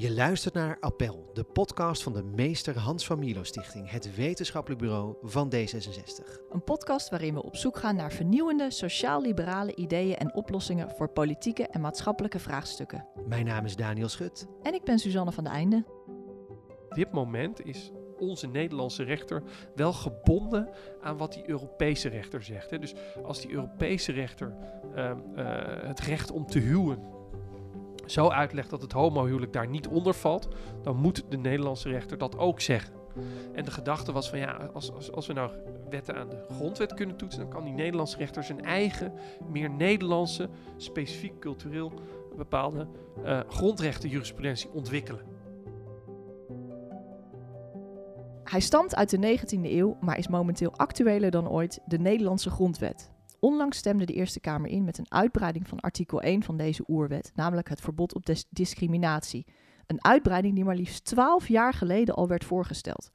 Je luistert naar Appel, de podcast van de Meester Hans van Milo Stichting, het wetenschappelijk bureau van D66. Een podcast waarin we op zoek gaan naar vernieuwende sociaal-liberale ideeën en oplossingen voor politieke en maatschappelijke vraagstukken. Mijn naam is Daniel Schut. En ik ben Suzanne van de Einde. Op dit moment is onze Nederlandse rechter wel gebonden aan wat die Europese rechter zegt. Hè. Dus als die Europese rechter ehm, eh, het recht om te huwen zo uitlegt dat het homohuwelijk daar niet onder valt, dan moet de Nederlandse rechter dat ook zeggen. En de gedachte was van ja, als, als, als we nou wetten aan de grondwet kunnen toetsen, dan kan die Nederlandse rechter zijn eigen, meer Nederlandse, specifiek cultureel bepaalde uh, grondrechtenjurisprudentie ontwikkelen. Hij stamt uit de 19e eeuw, maar is momenteel actueler dan ooit de Nederlandse grondwet. Onlangs stemde de Eerste Kamer in met een uitbreiding van artikel 1 van deze oerwet, namelijk het verbod op discriminatie. Een uitbreiding die maar liefst 12 jaar geleden al werd voorgesteld.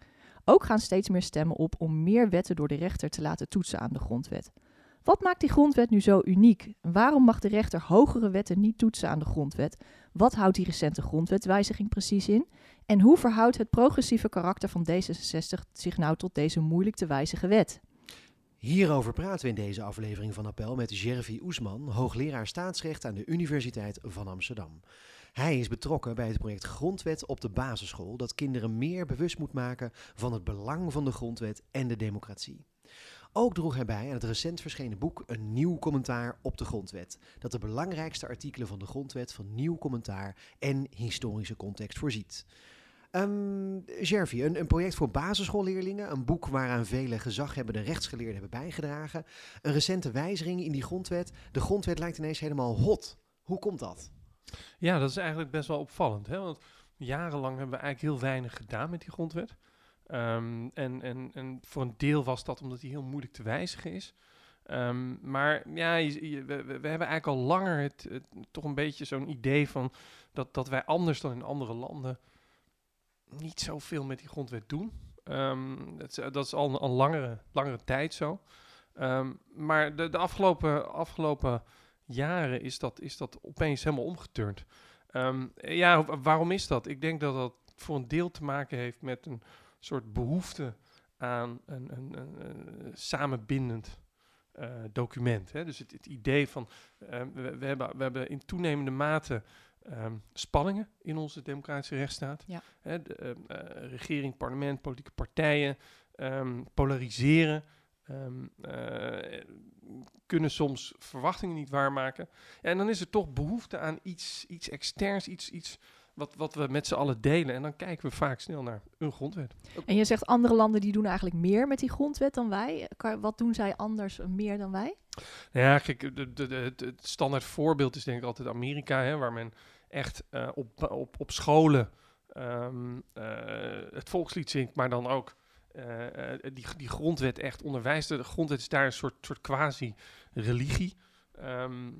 Ook gaan steeds meer stemmen op om meer wetten door de rechter te laten toetsen aan de grondwet. Wat maakt die grondwet nu zo uniek? Waarom mag de rechter hogere wetten niet toetsen aan de grondwet? Wat houdt die recente grondwetwijziging precies in? En hoe verhoudt het progressieve karakter van D66 zich nou tot deze moeilijk te wijzigen wet? Hierover praten we in deze aflevering van Appel met Jervi Oesman, hoogleraar staatsrecht aan de Universiteit van Amsterdam. Hij is betrokken bij het project Grondwet op de basisschool, dat kinderen meer bewust moet maken van het belang van de grondwet en de democratie. Ook droeg hij bij aan het recent verschenen boek Een nieuw commentaar op de grondwet, dat de belangrijkste artikelen van de grondwet van nieuw commentaar en historische context voorziet. Um, een, een, project voor basisschoolleerlingen. Een boek waaraan vele gezaghebbende rechtsgeleerden hebben bijgedragen. Een recente wijziging in die grondwet. De grondwet lijkt ineens helemaal hot. Hoe komt dat? Ja, dat is eigenlijk best wel opvallend. Hè? Want jarenlang hebben we eigenlijk heel weinig gedaan met die grondwet. Um, en, en, en voor een deel was dat omdat die heel moeilijk te wijzigen is. Um, maar ja, we, hebben eigenlijk al langer het toch een beetje zo'n idee van dat, dat wij anders dan in andere landen niet zoveel met die grondwet doen. Um, dat, is, dat, is, al een, langere, langere tijd zo. Um, maar de, de, afgelopen, afgelopen jaren is dat, is dat opeens helemaal omgeturnd. Um, ja, waarom is dat? Ik denk dat dat voor een deel te maken heeft met een soort behoefte aan een, een, een, samenbindend uh, document. Hè? Dus het, het, idee van, we, hebben, we hebben in toenemende mate um, spanningen in onze democratische rechtsstaat. Ja. Hè, de, ehm, eh, regering, parlement, politieke partijen um, polariseren. Uh, kunnen soms verwachtingen niet waarmaken. Ja, en dan is er toch behoefte aan iets, iets externs, iets, iets wat, wat we met z'n allen delen. En dan kijken we vaak snel naar een grondwet. En je zegt andere landen die doen eigenlijk meer met die grondwet dan wij. Wat doen zij anders meer dan wij? Nou ja, kijk, de, de, de, het standaard voorbeeld is denk ik altijd Amerika, hè, waar men echt uh, op, op, op scholen um, uh, het volkslied zingt, maar dan ook uh, die, die grondwet echt onderwijst. De grondwet is daar een soort, soort quasi-religie. Um,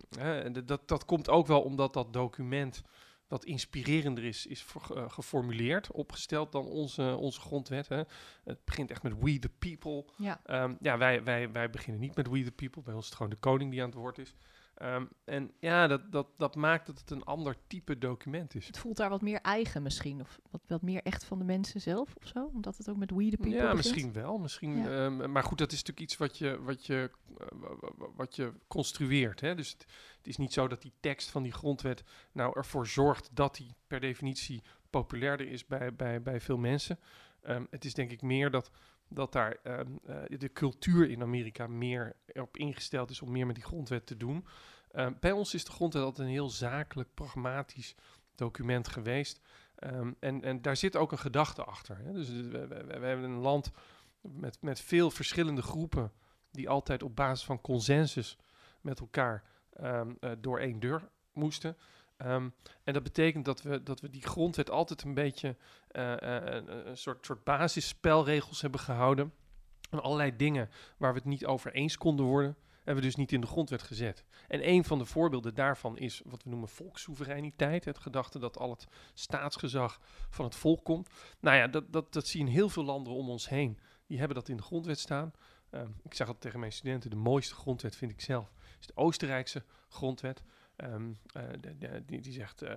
dat, dat komt ook wel omdat dat document wat inspirerender is, is geformuleerd, opgesteld dan onze, onze grondwet. Hè. Het begint echt met we the people. Ja, um, ja wij, wij, wij beginnen niet met we the people. Bij ons is het gewoon de koning die aan het woord is. Um, en ja, dat, dat, dat maakt dat het een ander type document is. Het voelt daar wat meer eigen misschien, of wat, wat meer echt van de mensen zelf of zo, omdat het ook met we the people Ja, misschien wel. Misschien, ja. um, maar goed, dat is natuurlijk iets wat je, wat je, uh, wat je construeert. Hè? Dus het, het, is niet zo dat die tekst van die grondwet nou ervoor zorgt dat die per definitie populairder is bij, bij, bij veel mensen. Um, het is denk ik meer dat dat daar um, uh, de cultuur in Amerika meer op ingesteld is om meer met die grondwet te doen. Uh, bij ons is de grondwet altijd een heel zakelijk, pragmatisch document geweest. Um, en, en daar zit ook een gedachte achter. Hè? Dus we, hebben een land met, met veel verschillende groepen die altijd op basis van consensus met elkaar uh, door één deur moesten. Um, en dat betekent dat we, dat we die grondwet altijd een beetje uh, uh, een, soort, soort basisspelregels hebben gehouden. En allerlei dingen waar we het niet over eens konden worden, hebben we dus niet in de grondwet gezet. En een van de voorbeelden daarvan is wat we noemen volkssoevereiniteit. Het gedachte dat al het staatsgezag van het volk komt. Nou ja, dat, dat, dat zien heel veel landen om ons heen. Die hebben dat in de grondwet staan. Uh, ik zeg altijd tegen mijn studenten, de mooiste grondwet vind ik zelf, is de Oostenrijkse grondwet. De, de, die, die, zegt, uh,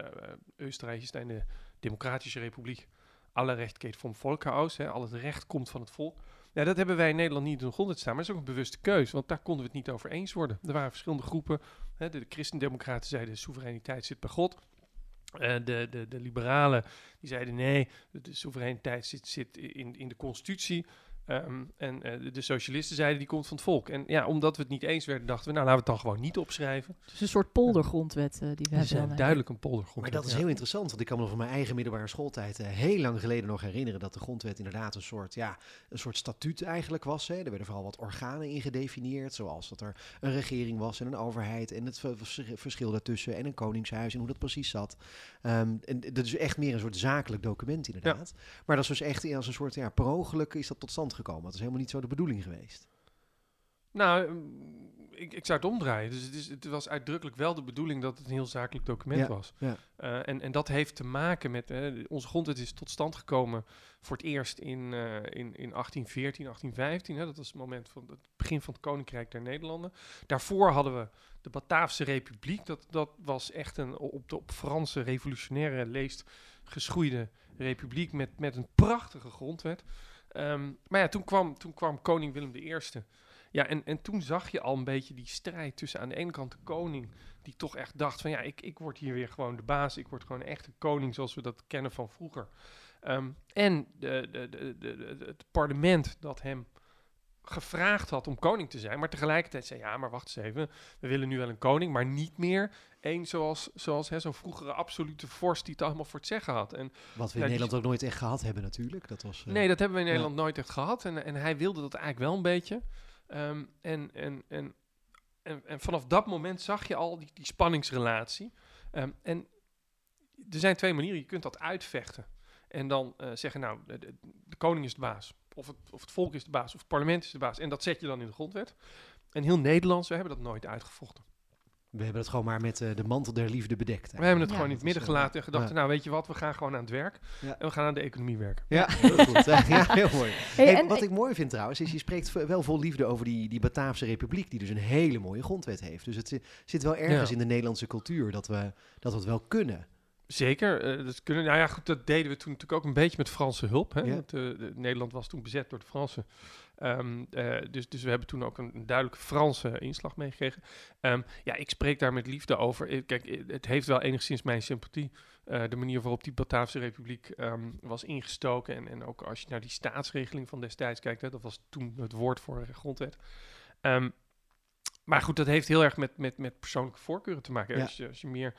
Oostenrijk is de, democratische republiek. Alle recht geht vom Volke aus. Hè, al het recht komt van het volk. Ja, dat hebben wij in Nederland niet in de grondwet staan, maar dat is ook een bewuste keuze, want daar konden we het niet over eens worden. Er waren verschillende groepen. Hè, de, de christendemocraten zeiden de soevereiniteit zit bij God. De, de, de liberalen die zeiden nee, de, de soevereiniteit zit, zit in, in de constitutie. Ehm, en uh, de socialisten zeiden die komt van het volk. En ja, omdat we het niet eens werden, dachten we, nou laten we het dan gewoon niet opschrijven. Het is een soort poldergrondwet uh, die we hebben. hebben. duidelijk een poldergrondwet. Maar dat is heel interessant, want ik kan me nog van mijn eigen middelbare schooltijd uh, heel lang geleden nog herinneren dat de grondwet inderdaad een soort, ja, een soort statuut eigenlijk was. Hè. Er werden vooral wat organen in gedefinieerd, zoals dat er een regering was en een overheid en het verschil daartussen en een koningshuis en hoe dat precies zat. Um, en dat is echt meer een soort zakelijk document inderdaad. Ja. Maar dat is dus echt als een soort, ja, per ongeluk is dat tot stand gekomen. Dat is helemaal niet zo de bedoeling geweest. Nou, ik, ik zou het omdraaien. Dus het, is, het was uitdrukkelijk wel de bedoeling dat het een heel zakelijk document ja, was. Ja. Uh, en, en dat heeft te maken met... Uh, onze grondwet is tot stand gekomen voor het eerst in, uh, in, in 1814, 1815. Hè, dat was het moment van het begin van het Koninkrijk der Nederlanden. Daarvoor hadden we de Bataafse Republiek. Dat, dat was echt een op de op Franse revolutionaire leest geschoeide republiek met, met een prachtige grondwet. Um, maar ja, toen kwam, toen kwam koning Willem I. Ja, en, en toen zag je al een beetje die strijd tussen aan de ene kant de koning, die toch echt dacht van ja, ik, ik word hier weer gewoon de baas, ik word gewoon echt een koning zoals we dat kennen van vroeger. Um, en de, de, de, het parlement dat hem gevraagd had om koning te zijn, maar tegelijkertijd zei ja, maar wacht eens even, we willen nu wel een koning, maar niet meer één zoals, zoals zo'n vroegere absolute vorst die het allemaal voor het zeggen had. En, Wat we in Nederland ook nooit echt gehad hebben natuurlijk. Dat was, uh, nee, dat hebben we in Nederland nooit echt gehad en, en hij wilde dat eigenlijk wel een beetje. Um, en, en, en, en, en, vanaf dat moment zag je al die, die spanningsrelatie. Um, en er zijn twee manieren, je kunt dat uitvechten. En dan uh, zeggen, nou, de, koning is de baas. Of het, of het volk is de baas, of het parlement is de baas. En dat zet je dan in de grondwet. En heel Nederlands, we hebben dat nooit uitgevochten. We hebben het gewoon maar met uh, de mantel der liefde bedekt. We hebben het ja, gewoon in het midden gelaten en gedacht, ja. nou weet je wat, we gaan gewoon aan het werk. Ja. En we gaan aan de economie werken. Ja, heel goed. ja, heel mooi. Hey, hey, wat ik mooi vind trouwens, is je spreekt wel vol liefde over die, die Bataafse Republiek, die dus een hele mooie grondwet heeft. Dus het zit wel ergens in de Nederlandse cultuur dat we, dat we het wel kunnen. Zeker, uh, dat kunnen. Nou ja, goed, dat deden we toen natuurlijk ook een beetje met Franse hulp. Hè? Want, uh, Nederland was toen bezet door de Fransen. Um, uh, dus, dus we hebben toen ook een, een duidelijke Franse inslag meegekregen. Um, ja, ik spreek daar met liefde over. Kijk, het heeft wel enigszins mijn sympathie. Uh, de manier waarop die Bataafse Republiek um, was ingestoken. En, en ook als je naar die staatsregeling van destijds kijkt, hè, dat was toen het woord voor de grondwet. maar goed, dat heeft heel erg met, met, met persoonlijke voorkeuren te maken. Ja. Als, je, als je meer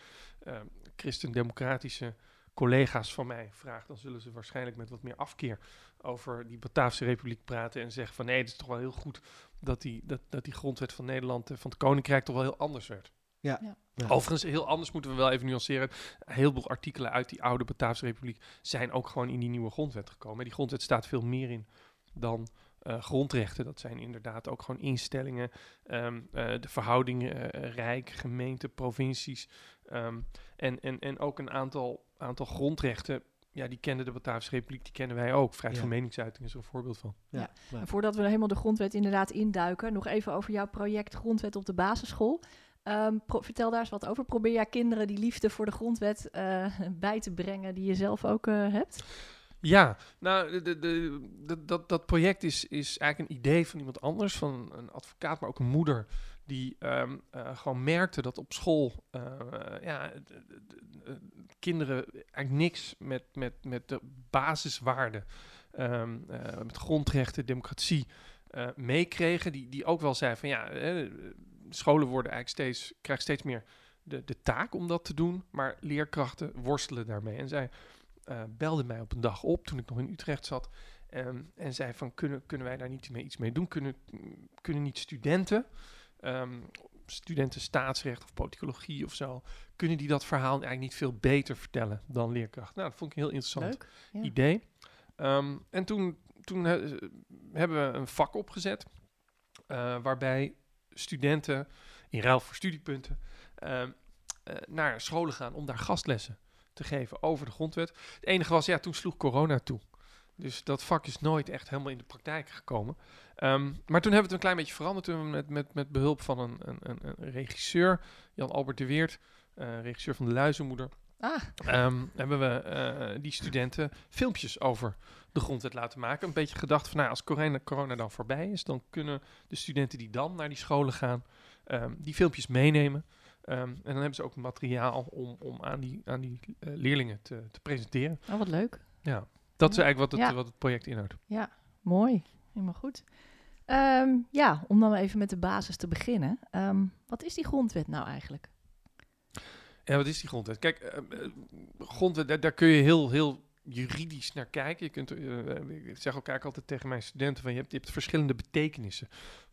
christendemocratische collega's van mij vraagt, dan zullen ze waarschijnlijk met wat meer afkeer over die Bataafse Republiek praten en zeggen van nee, het is toch wel heel goed dat die, dat, dat die grondwet van Nederland, uh, van het Koninkrijk, toch wel heel anders werd. Ja. ja. ja. Overigens, heel anders moeten we wel even nuanceren. Een heleboel artikelen uit die oude Bataafse Republiek zijn ook gewoon in die nieuwe grondwet gekomen. Die grondwet staat veel meer in dan uh, grondrechten. Dat zijn inderdaad ook gewoon instellingen, um, uh, de verhoudingen uh, rijk, gemeente, provincies. Um, en, en, en ook een aantal, aantal grondrechten. Ja, die kende de Bataafse Republiek, die kennen wij ook. Vrijheid ja. van meningsuiting is er een voorbeeld van. Ja. ja. Voordat we helemaal de grondwet inderdaad induiken, nog even over jouw project Grondwet op de basisschool. Um, vertel daar eens wat over. Probeer jij kinderen die liefde voor de grondwet bij te brengen die je zelf ook hebt? Ja, nou, de, de, de, dat, dat project is, is eigenlijk een idee van iemand anders, van een advocaat, maar ook een moeder, die um, uh, gewoon merkte dat op school uh, ja, kinderen eigenlijk niks met, met, met de basiswaarden, um, uh, met grondrechten, democratie meekregen. Die, die ook wel zei van ja, scholen worden eigenlijk steeds, krijgen steeds meer de, de taak om dat te doen, maar leerkrachten worstelen daarmee. En zij belde mij op een dag op toen ik nog in Utrecht zat. Um, en zei van, kunnen, kunnen wij daar niet mee iets mee doen? Kunnen, kunnen niet studenten, um, studenten staatsrecht of politicologie of zo, kunnen die dat verhaal eigenlijk niet veel beter vertellen dan leerkracht? Nou, dat vond ik een heel interessant Leuk, ja. idee. Um, en toen, toen he, hebben we een vak opgezet, uh, waarbij studenten in ruil voor studiepunten uh, naar scholen gaan om daar gastlessen te geven over de grondwet. Het enige was, ja, toen sloeg corona toe. Dus dat vak is nooit echt helemaal in de praktijk gekomen. Um, maar toen hebben we het een klein beetje veranderd. Toen we met, met, met behulp van een, een, een regisseur, Jan Albert de Weert, uh, regisseur van De Luizenmoeder, Ah, ehm, hebben we eh, die studenten filmpjes over de grondwet laten maken. Een beetje gedacht van, nou, als corona, corona dan voorbij is, dan kunnen de studenten die dan naar die scholen gaan, ehm, die filmpjes meenemen. Ehm, en dan hebben ze ook materiaal om, om aan die, aan die eh, leerlingen te, te presenteren. oh, wat leuk. Ja, dat is Ja. eigenlijk wat het, Ja. wat het project inhoudt. Mooi. Helemaal goed. Ehm, ja, om dan even met de basis te beginnen. Ehm, wat is die grondwet nou eigenlijk? Ja, wat is die grondwet? Kijk, eh, eh, grondwet, daar, daar kun je heel, heel juridisch naar kijken. Je kunt, eh, ik zeg ook eigenlijk altijd tegen mijn studenten van je hebt, je hebt verschillende betekenissen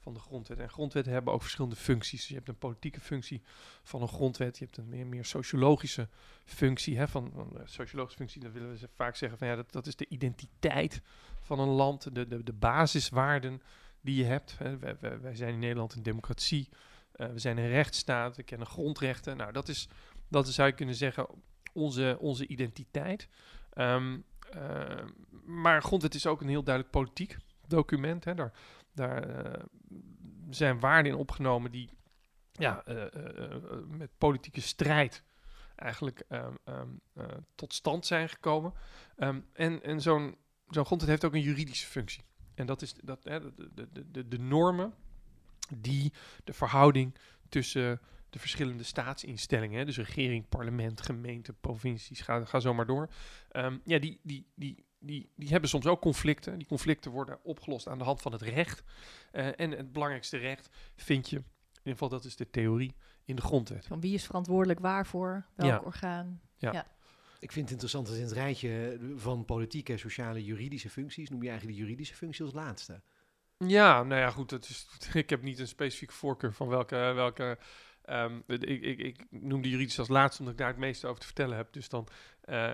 van de grondwet. En grondwetten hebben ook verschillende functies. Dus je hebt een politieke functie van een grondwet. Je hebt een meer, meer sociologische functie. Hè, van, van een sociologische functie, dan willen we vaak zeggen van ja, dat, dat is de identiteit van een land, de, de, de basiswaarden die je hebt. Hè. Wij, wij, wij zijn in Nederland een democratie. Eh, we zijn een rechtsstaat, we kennen grondrechten. Nou, dat is, dat is, zou je kunnen zeggen, onze, onze identiteit. Ehm, eh, maar grondwet is ook een heel duidelijk politiek document. Hè. Daar, daar eh, zijn waarden in opgenomen die ja, eh, eh, met politieke strijd eigenlijk ehm, ehm, eh, tot stand zijn gekomen. Ehm, en en zo'n zo'n grondwet heeft ook een juridische functie. En dat is dat, de, de, de, de, normen die de verhouding tussen de verschillende staatsinstellingen, dus regering, parlement, gemeente, provincies, ga, ga zo maar door. Ja, die, die, die, die, die hebben soms ook conflicten. Die conflicten worden opgelost aan de hand van het recht. Eh, en het belangrijkste recht vind je, in ieder geval dat is de theorie, in de grondwet. Van wie is verantwoordelijk waarvoor? Welk Ja. orgaan? Ik vind het interessant dat in het rijtje van politieke, sociale, juridische functies noem je eigenlijk de juridische functie als laatste. Ja, nou ja, goed. Dat is, ik heb niet een specifieke voorkeur van welke. welke ehm, ik, ik, ik noem de juridisch als laatste, omdat ik daar het meeste over te vertellen heb. Dus dan eh,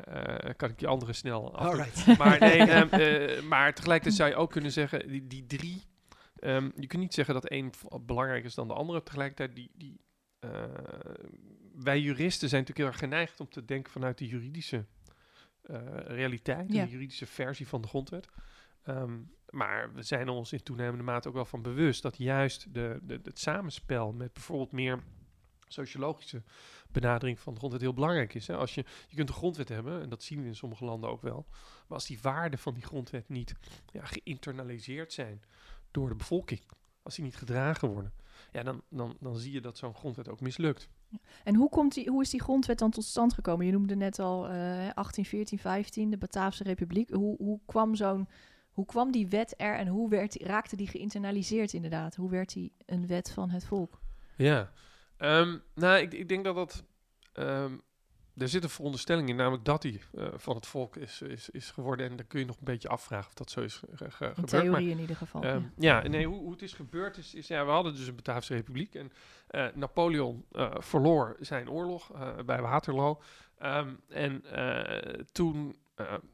eh, kan ik die andere snel af. Maar, nee, ehm, eh, maar tegelijkertijd zou je ook kunnen zeggen, die, die drie. ehm, je kunt niet zeggen dat één belangrijker is dan de andere. Tegelijkertijd, die, die, eh, wij juristen zijn natuurlijk heel erg geneigd om te denken vanuit de juridische eh, realiteit, Ja. de juridische versie van de grondwet. Ehm, maar we zijn ons in toenemende mate ook wel van bewust dat juist de, de, het samenspel met bijvoorbeeld meer sociologische benadering van de grondwet heel belangrijk is. Hè? Als je, je kunt een grondwet hebben, en dat zien we in sommige landen ook wel, maar als die waarden van die grondwet niet ja, geïnternaliseerd zijn door de bevolking, als die niet gedragen worden, ja, dan, dan, dan zie je dat zo'n grondwet ook mislukt. En hoe, komt die, hoe is die grondwet dan tot stand gekomen? Je noemde net al eh 1814, 15, de Bataafse Republiek. Hoe, hoe, kwam zo'n, hoe kwam die wet er en hoe werd, die- raakte die geïnternaliseerd inderdaad? Hoe werd die een wet van het volk? Ja, Ehm, nou, ik, ik denk dat dat. ehm, er zit een veronderstelling in, namelijk dat hij eh, van het volk is, is, is geworden. En dan kun je nog een beetje afvragen of dat zo is ge- ge- In gebeurd. Maar theorie in ieder geval. Ehm, ja. ja, nee, hoe, hoe het is gebeurd is, is ja, we hadden dus een Bataafse republiek en eh, Napoleon eh, verloor zijn oorlog bij Waterloo. En toen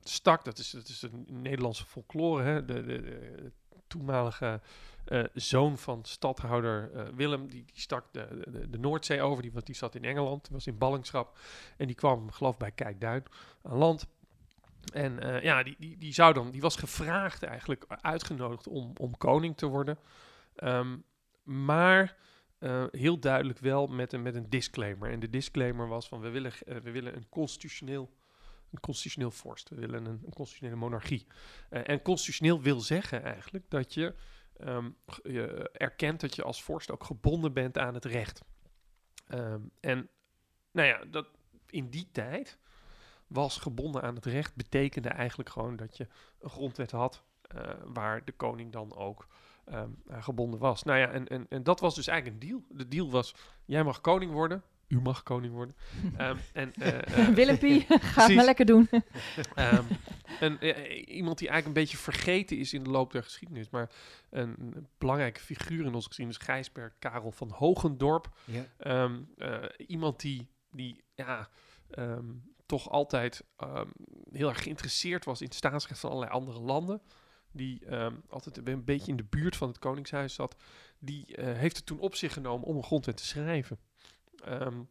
stak, dat is, dat is een Nederlandse folklore, hè, de, de, de toenmalige eh, zoon van stadhouder eh, Willem, die, die stak de, de, de Noordzee over, die, die zat in Engeland, was in ballingschap en die kwam, geloof bij Kijkduin aan land. En eh, ja, die, die, die zou dan, die was gevraagd eigenlijk, uitgenodigd om, om koning te worden. Ehm, maar heel duidelijk wel met een, met een disclaimer. En de disclaimer was van we willen, we willen een constitutioneel, een constitutioneel vorst. We willen een, een constitutionele monarchie. En constitutioneel wil zeggen eigenlijk dat je, g- je erkent dat je als vorst ook gebonden bent aan het recht. Ehm, en nou ja, dat, in die tijd was gebonden aan het recht, betekende eigenlijk gewoon dat je een grondwet had eh, waar de koning dan ook ehm, gebonden was. Nou ja, en, en, en dat was dus eigenlijk een deal. De deal was, jij mag koning worden, u mag koning worden. Ehm, en, eh, eh, Willempie, ga het maar lekker doen. Ehm, en iemand die eigenlijk een beetje vergeten is in de loop der geschiedenis, maar een, een belangrijke figuur in onze geschiedenis, Gijsberg Karel van Hogendorp. Ja. Ehm, eh, iemand die, die ja, ehm, toch altijd ehm, heel erg geïnteresseerd was in het staatsrecht van allerlei andere landen. Die ehm, altijd een beetje in de buurt van het Koningshuis zat. Die eh, heeft het toen op zich genomen om een grondwet te schrijven. Ehm,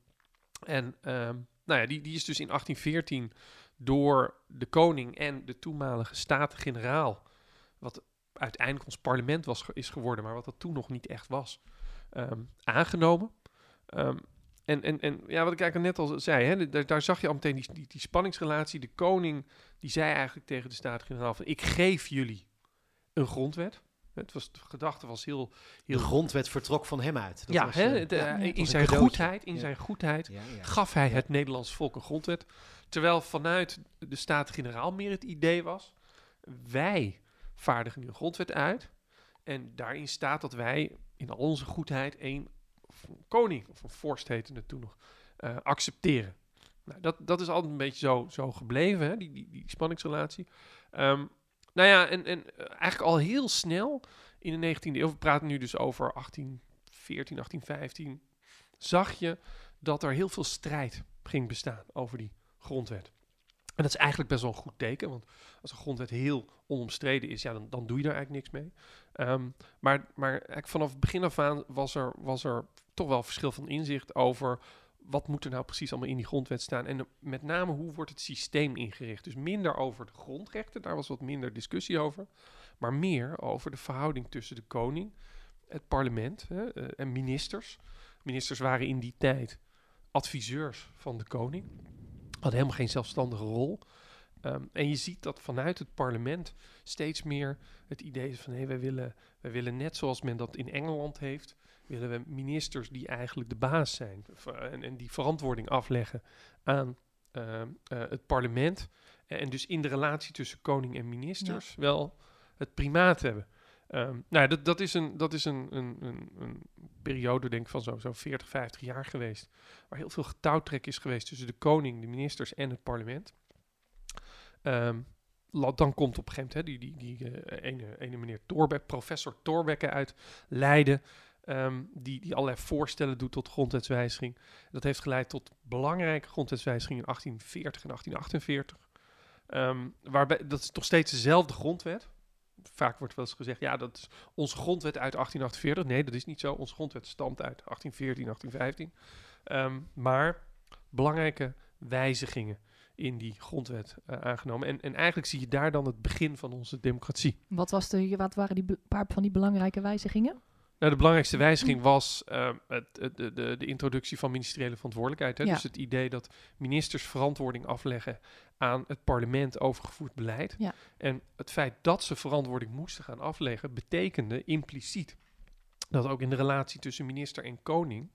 en ehm, nou ja, die, die is dus in 1814 door de koning en de toenmalige Staten-Generaal, wat uiteindelijk ons parlement was, is geworden, maar wat dat toen nog niet echt was, ehm, aangenomen. En, en, en ja, wat ik eigenlijk net al zei, hè, daar, zag je al meteen die, die, spanningsrelatie. De koning die zei eigenlijk tegen de Staten-Generaal van ik geef jullie een grondwet. Het was, de gedachte was heel... heel de grondwet vertrok van hem uit. Dat ja, was, hè, de, ja, in zijn goedheid, in zijn goedheid gaf hij het Nederlands volk een grondwet. Terwijl vanuit de Staten-Generaal meer het idee was... wij vaardigen nu een grondwet uit... en daarin staat dat wij in al onze goedheid één koning, of een vorst heette het toen nog, uh, accepteren. Nou, dat, dat is altijd een beetje zo, zo gebleven, hè, die, die, die spanningsrelatie. Um, nou ja, en, en eh, eigenlijk al heel snel in de 19e eeuw, we praten nu dus over 1814, 1815, zag je dat er heel veel strijd ging bestaan over die grondwet. En dat is eigenlijk best wel een goed teken, want als een grondwet heel onomstreden is, ja, dan, dan doe je daar eigenlijk niks mee. Um, maar, maar vanaf het begin af aan was er, was er toch wel verschil van inzicht over wat moet er nou precies allemaal in die grondwet staan. En met name hoe wordt het systeem ingericht. Dus minder over de grondrechten, daar was wat minder discussie over. Maar meer over de verhouding tussen de koning, het parlement hè, uh, en ministers. Ministers waren in die tijd adviseurs van de koning. Hadden helemaal geen zelfstandige rol. Um, en je ziet dat vanuit het parlement steeds meer het idee is van hé, wij, willen, wij willen net zoals men dat in Engeland heeft, willen we ministers die eigenlijk de baas zijn en, en die verantwoording afleggen aan uh, uh, het parlement. En dus in de relatie tussen koning en ministers ja. wel het primaat hebben. Um, nou, dat, dat is, een, dat is een, een, een, een periode, denk ik, van zo'n zo 40, 50 jaar geweest. Waar heel veel getouwtrek is geweest tussen de koning, de ministers en het parlement. Um, dan komt op een gegeven moment hè, die, die, die uh, ene, ene meneer Thorbecke, professor Thorbecke uit Leiden. Um, die, die allerlei voorstellen doet tot grondwetswijziging. Dat heeft geleid tot belangrijke grondwetswijzigingen in 1840 en 1848. Um, waarbij, dat is toch steeds dezelfde grondwet. Vaak wordt wel eens gezegd, ja, dat is onze grondwet uit 1848. Nee, dat is niet zo. Onze grondwet stamt uit 1814, 1815. Um, maar belangrijke wijzigingen in die grondwet uh, aangenomen. En, en eigenlijk zie je daar dan het begin van onze democratie. Wat, was de, wat waren die paar van die belangrijke wijzigingen? Nou, de belangrijkste wijziging was uh, het, de, de, de, introductie van ministeriële verantwoordelijkheid. Hè? Ja. Dus het idee dat ministers verantwoording afleggen aan het parlement over gevoerd beleid. Ja. En het feit dat ze verantwoording moesten gaan afleggen, betekende impliciet dat ook in de relatie tussen minister en koning,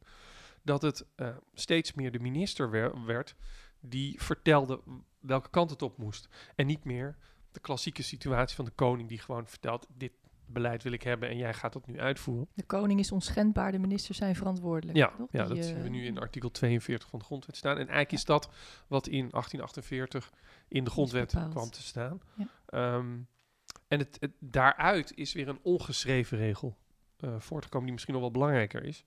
dat het uh, steeds meer de minister wer werd die vertelde welke kant het op moest. En niet meer de klassieke situatie van de koning die gewoon vertelt, dit beleid wil ik hebben en jij gaat dat nu uitvoeren. De koning is onschendbaar, de ministers zijn verantwoordelijk. Ja, toch? ja Die, dat uh, zien we nu in artikel 42 van de grondwet staan. En eigenlijk ja. is dat wat in 1848 in de grondwet kwam te staan. Ja. Um, en het, het, daaruit is weer een ongeschreven regel uh, voortgekomen die misschien nog wel belangrijker is.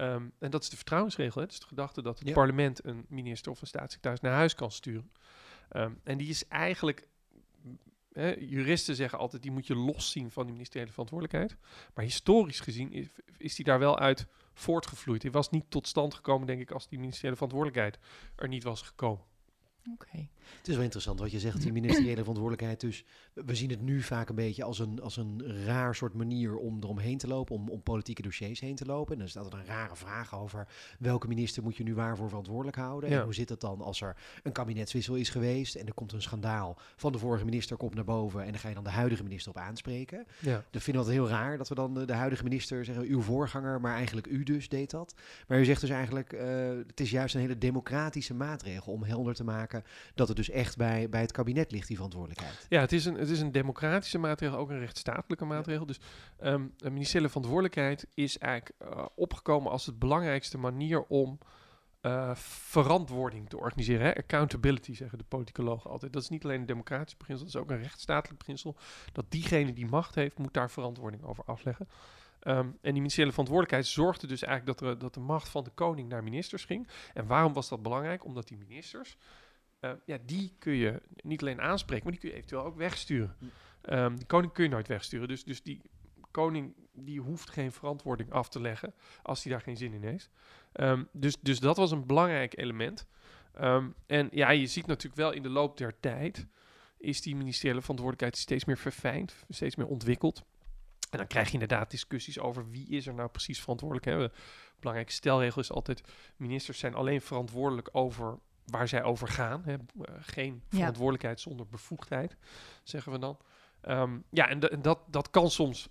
Um, en dat is de vertrouwensregel. Het is de gedachte dat het ja. parlement een minister of een staatssecretaris naar huis kan sturen. Um, en die is eigenlijk Juristen zeggen altijd, die moet je loszien van die ministeriële verantwoordelijkheid. Maar historisch gezien is, is die daar wel uit voortgevloeid. Die was niet tot stand gekomen, denk ik, als die ministeriële verantwoordelijkheid er niet was gekomen. Oké. Het is wel interessant wat je zegt, die ministeriële verantwoordelijkheid. Dus we zien het nu vaak een beetje als een, als een raar soort manier om eromheen te lopen, om, om politieke dossiers heen te lopen. En dan staat er een rare vraag over welke minister moet je nu waarvoor verantwoordelijk houden. Ja. En hoe zit het dan als er een kabinetswissel is geweest en er komt een schandaal van de vorige minister komt naar boven en dan ga je dan de huidige minister op aanspreken. Ja. Dat vinden we heel raar dat we dan de, de, huidige minister zeggen, uw voorganger, maar eigenlijk u dus deed dat. Maar u zegt dus eigenlijk, uh, het is juist een hele democratische maatregel om helder te maken dat het dus echt bij, bij het kabinet ligt, die verantwoordelijkheid. Ja, het is een, het is een democratische maatregel, ook een rechtsstatelijke maatregel. Ja. Dus um, een ministeriële verantwoordelijkheid is eigenlijk uh, opgekomen als het belangrijkste manier om uh, verantwoording te organiseren. Hè? Accountability, zeggen de politicologen altijd. Dat is niet alleen een democratisch beginsel, dat is ook een rechtsstatelijk beginsel. Dat diegene die macht heeft, moet daar verantwoording over afleggen. Um, en die ministeriële verantwoordelijkheid zorgde dus eigenlijk dat, er, dat de macht van de koning naar ministers ging. En waarom was dat belangrijk? Omdat die ministers uh, ja, die kun je niet alleen aanspreken, maar die kun je eventueel ook wegsturen. Um, die koning kun je nooit wegsturen. Dus, dus die koning die hoeft geen verantwoording af te leggen als hij daar geen zin in heeft. Um, dus, dus dat was een belangrijk element. Um, en ja, je ziet natuurlijk wel in de loop der tijd is die ministeriële verantwoordelijkheid steeds meer verfijnd, steeds meer ontwikkeld. En dan krijg je inderdaad discussies over wie is er nou precies verantwoordelijk. Hè. Een belangrijke stelregel is altijd, ministers zijn alleen verantwoordelijk over waar zij over gaan. Hè. Uh, geen verantwoordelijkheid zonder bevoegdheid, zeggen we dan. Um, ja, en, en, dat, dat kan soms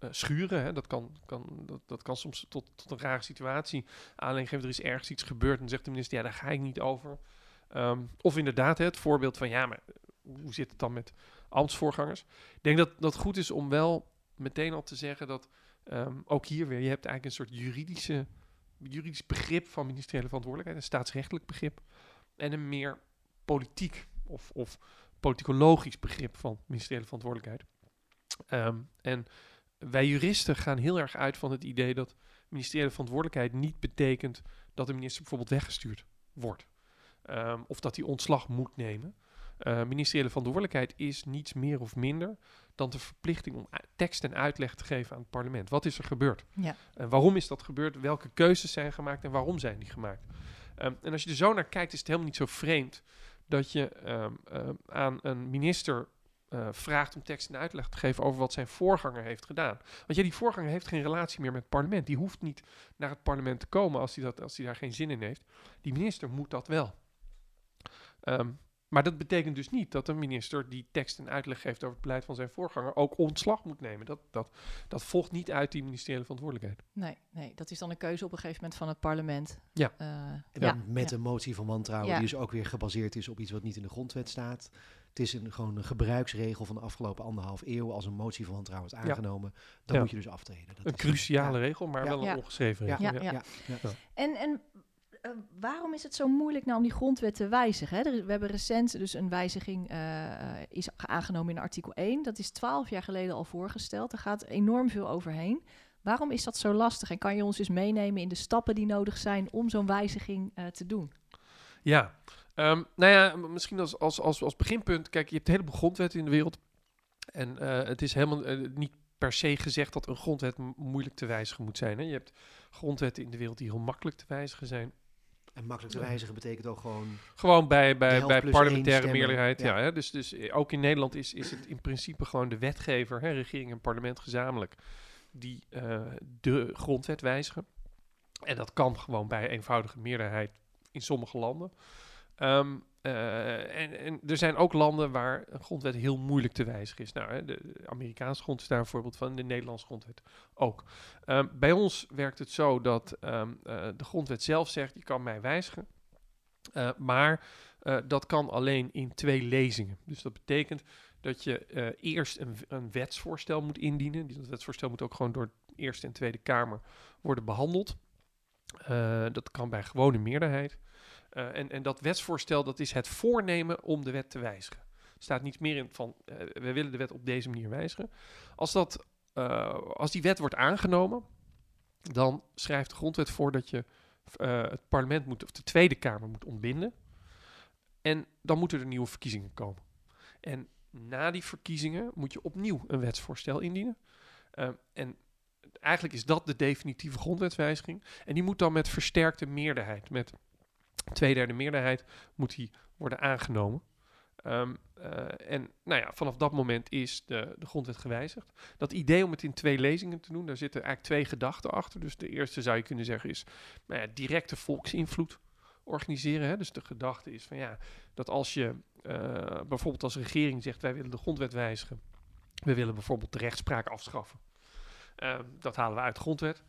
uh, schuren. Hè. Dat, kan, kan, dat, dat kan soms tot, tot een rare situatie aanleiding geven. Er is ergens iets gebeurd en zegt de minister, ja, daar ga ik niet over. Um, of inderdaad hè, het voorbeeld van, ja, maar hoe zit het dan met ambtsvoorgangers? Ik denk dat dat goed is om wel meteen al te zeggen dat um, ook hier weer, je hebt eigenlijk een soort juridische, juridisch begrip van ministeriële verantwoordelijkheid, een staatsrechtelijk begrip, en een meer politiek of, of politicologisch begrip van ministeriële verantwoordelijkheid. Um, en wij juristen gaan heel erg uit van het idee dat ministeriële verantwoordelijkheid niet betekent dat de minister bijvoorbeeld weggestuurd wordt. Um, of dat hij ontslag moet nemen. Uh, ministeriële verantwoordelijkheid is niets meer of minder dan de verplichting om tekst en uitleg te geven aan het parlement. Wat is er gebeurd? Ja. Uh, waarom is dat gebeurd? Welke keuzes zijn gemaakt en waarom zijn die gemaakt? Um, en als je er zo naar kijkt, is het helemaal niet zo vreemd dat je um, um, aan een minister uh, vraagt om tekst en uitleg te geven over wat zijn voorganger heeft gedaan. Want ja, die voorganger heeft geen relatie meer met het parlement. Die hoeft niet naar het parlement te komen als hij, dat, als daar geen zin in heeft. Die minister moet dat wel. Um, maar dat betekent dus niet dat een minister die tekst en uitleg geeft over het beleid van zijn voorganger ook ontslag moet nemen. Dat, dat, dat volgt niet uit die ministeriële verantwoordelijkheid. Nee, nee, dat is dan een keuze op een gegeven moment van het parlement. Ja. Uh, en dan ja, met ja. een motie van wantrouwen ja. die dus ook weer gebaseerd is op iets wat niet in de grondwet staat. Het is een, gewoon een gebruiksregel van de afgelopen anderhalf eeuw. Als een motie van wantrouwen is aangenomen, dan moet je dus aftreden. Dat een cruciale regel, maar wel een ongeschreven regel. Ja, En, en uh, waarom is het zo moeilijk nou om die grondwet te wijzigen? Hè? We hebben recent dus een wijziging uh, is aangenomen in artikel 1. Dat is twaalf jaar geleden al voorgesteld. Er gaat enorm veel overheen. Waarom is dat zo lastig? En kan je ons eens meenemen in de stappen die nodig zijn om zo'n wijziging te doen? Ja, um, nou ja, misschien als, als, als, als beginpunt. Kijk, je hebt een heleboel grondwetten in de wereld. En het is helemaal niet per se gezegd dat een grondwet moeilijk te wijzigen moet zijn. Hè? Je hebt grondwetten in de wereld die heel makkelijk te wijzigen zijn. En makkelijk te wijzigen betekent ook gewoon... Gewoon bij, bij, bij parlementaire meerderheid. Ja. ja hè? Dus, dus ook in Nederland is, is het in principe gewoon de wetgever, hè, regering en parlement gezamenlijk, die uh, de grondwet wijzigen. En dat kan gewoon bij eenvoudige meerderheid in sommige landen. Um, uh, en, er zijn ook landen waar een grondwet heel moeilijk te wijzigen is. Nou, de, Amerikaanse grond is daar een voorbeeld van, de Nederlandse grondwet ook. Um, bij ons werkt het zo dat um, uh, de grondwet zelf zegt, je kan mij wijzigen. Uh, maar dat kan alleen in twee lezingen. Dus dat betekent dat je eerst een, een, wetsvoorstel moet indienen. Dat wetsvoorstel moet ook gewoon door de Eerste en Tweede Kamer worden behandeld. dat kan bij gewone meerderheid. Uh, en, en dat wetsvoorstel, dat is het voornemen om de wet te wijzigen. Er staat niet meer in van, uh, we willen de wet op deze manier wijzigen. Als, dat, uh, als die wet wordt aangenomen, dan schrijft de grondwet voor dat je het parlement moet, of de Tweede Kamer moet ontbinden. En dan moeten er nieuwe verkiezingen komen. En na die verkiezingen moet je opnieuw een wetsvoorstel indienen. en eigenlijk is dat de definitieve grondwetswijziging. En die moet dan met versterkte meerderheid, met tweederde meerderheid moet die worden aangenomen. Um, uh, en nou ja, vanaf dat moment is de, de grondwet gewijzigd. Dat idee om het in twee lezingen te doen, daar zitten eigenlijk twee gedachten achter. Dus de eerste zou je kunnen zeggen is nou ja, directe volksinvloed organiseren. Hè? Dus de gedachte is van ja, dat als je uh, bijvoorbeeld als regering zegt wij willen de grondwet wijzigen. We willen bijvoorbeeld de rechtspraak afschaffen. Uh, dat halen we uit de grondwet.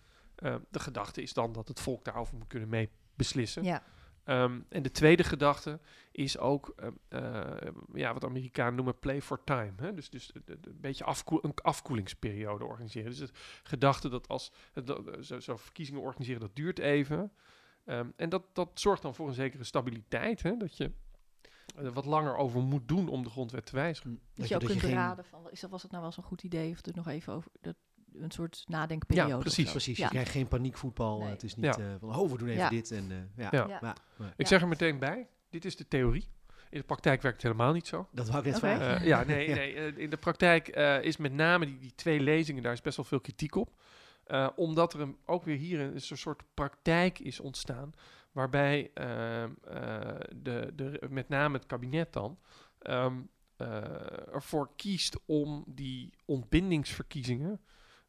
de gedachte is dan dat het volk daarover moet kunnen mee beslissen. Ja. Um, en de tweede gedachte is ook uh, uh, ja, wat Amerikanen noemen play for time. Hè? Dus, dus de, de, een beetje afkoel, een afkoelingsperiode organiseren. Dus het gedachte dat als zo, zo, verkiezingen organiseren, dat duurt even. Um, en dat, dat zorgt dan voor een zekere stabiliteit. Hè? Dat je er wat langer over moet doen om de grondwet te wijzigen. Dat, dat je ook kunt beraden van, is dat, was het nou wel zo'n goed idee? Of er nog even over... Dat een soort nadenkperiode. Ja, precies. precies. Ja. Je krijgt geen paniekvoetbal. Nee. Het is niet ja. uh, van, oh, we doen even ja. dit. En, uh, ja. Maar, Ik zeg er meteen bij, dit is de theorie. In de praktijk werkt het helemaal niet zo. Dat wou ik net okay. vragen. Uh, ja, nee, nee. in de praktijk is met name die, die twee lezingen, daar is best wel veel kritiek op. omdat er een, ook weer hier een, een soort praktijk is ontstaan, waarbij ehm, de, de, met name het kabinet dan... Um, uh, ervoor kiest om die ontbindingsverkiezingen,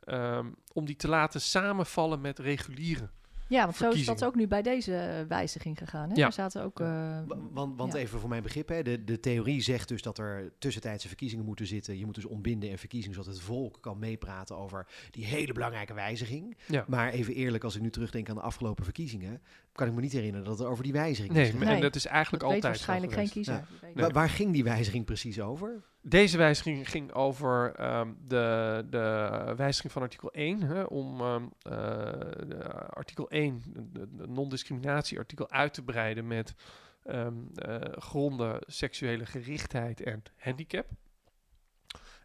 um, om die te laten samenvallen met reguliere ja, want zo is dat ook nu bij deze wijziging gegaan. Hè? Ja. Er zaten ook. Uh, want, want even voor mijn begrip, hè, de, de theorie zegt dus dat er tussentijdse verkiezingen moeten zitten. Je moet dus ontbinden en verkiezingen zodat het volk kan meepraten over die hele belangrijke wijziging. Ja. Maar even eerlijk, als ik nu terugdenk aan de afgelopen verkiezingen, kan ik me niet herinneren dat het over die wijziging nee, is. Nee, en dat is eigenlijk dat altijd. waarschijnlijk geen kiezer. Nee. Waar ging die wijziging precies over? Deze wijziging ging over um, de, de wijziging van artikel 1. Hè, om um, uh, artikel 1, de, de non-discriminatie artikel, uit te breiden met um, uh, gronden seksuele gerichtheid en handicap.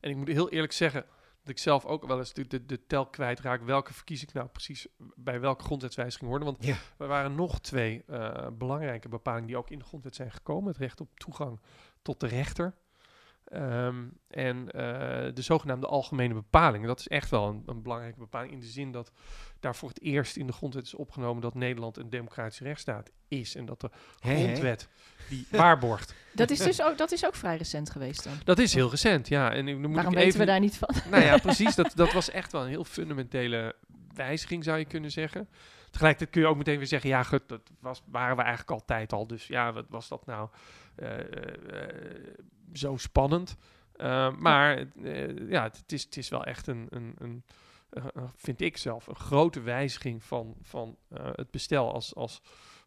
En ik moet heel eerlijk zeggen dat ik zelf ook wel eens de, de, de tel kwijtraak welke verkies ik nou precies bij welke grondwetswijziging worden. Want ja. er waren nog twee uh, belangrijke bepalingen die ook in de grondwet zijn gekomen. Het recht op toegang tot de rechter. Um, en uh, de zogenaamde algemene bepaling. Dat is echt wel een, een, belangrijke bepaling in de zin dat daar voor het eerst in de grondwet is opgenomen dat Nederland een democratische rechtsstaat is. En dat de grondwet die waarborgt. Dat is dus ook, dat is ook vrij recent geweest dan? Dat is heel recent, ja. En dan moet Waarom ik weten even, we daar niet van? Nou ja, precies. Dat, dat was echt wel een heel fundamentele wijziging, zou je kunnen zeggen. Tegelijkertijd kun je ook meteen weer zeggen, ja, goed, dat was, waren we eigenlijk altijd al. Dus ja, wat was dat nou uh, uh, zo spannend? Uh, maar ja, het, het, is, het is wel echt een, een, een vind ik zelf, een grote wijziging van, van het bestel als, als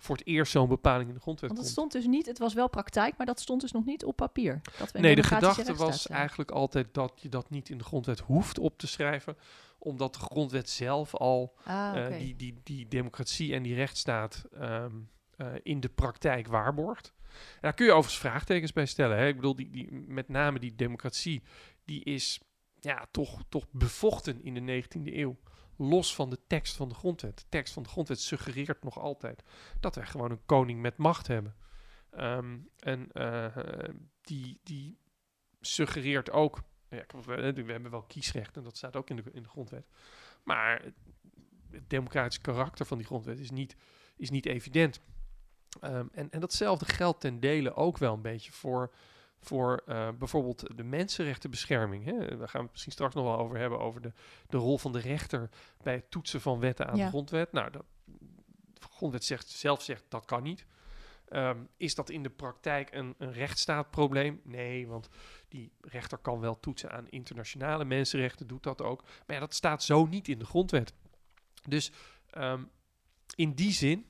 voor het eerst zo'n bepaling in de grondwet Want het stond dus niet, het was wel praktijk, maar dat stond dus nog niet op papier. Dat we nee, de gedachte was eigenlijk altijd dat je dat niet in de grondwet hoeft op te schrijven, omdat de grondwet zelf al ah, uh, die, die, die democratie en die rechtsstaat um, uh, in de praktijk waarborgt. En daar kun je overigens vraagtekens bij stellen. Hè? Ik bedoel, die, die, met name die democratie, die is ja, toch, toch bevochten in de 19e eeuw. Los van de tekst van de grondwet. De tekst van de grondwet suggereert nog altijd dat wij gewoon een koning met macht hebben. Um, en uh, die, die suggereert ook ja, we, hebben wel kiesrecht en dat staat ook in de, in de grondwet. Maar het democratische karakter van die grondwet is niet, is niet evident. Um, en, en datzelfde geldt ten dele ook wel een beetje voor, voor uh, bijvoorbeeld de mensenrechtenbescherming. Hè. Daar gaan we het misschien straks nog wel over hebben, over de, de rol van de rechter bij het toetsen van wetten aan ja. de grondwet. Nou, de grondwet zegt, zelf zegt dat kan niet. Um, is dat in de praktijk een, een rechtsstaatprobleem? Nee, want die rechter kan wel toetsen aan internationale mensenrechten, doet dat ook. Maar ja, dat staat zo niet in de grondwet. Dus um, in die zin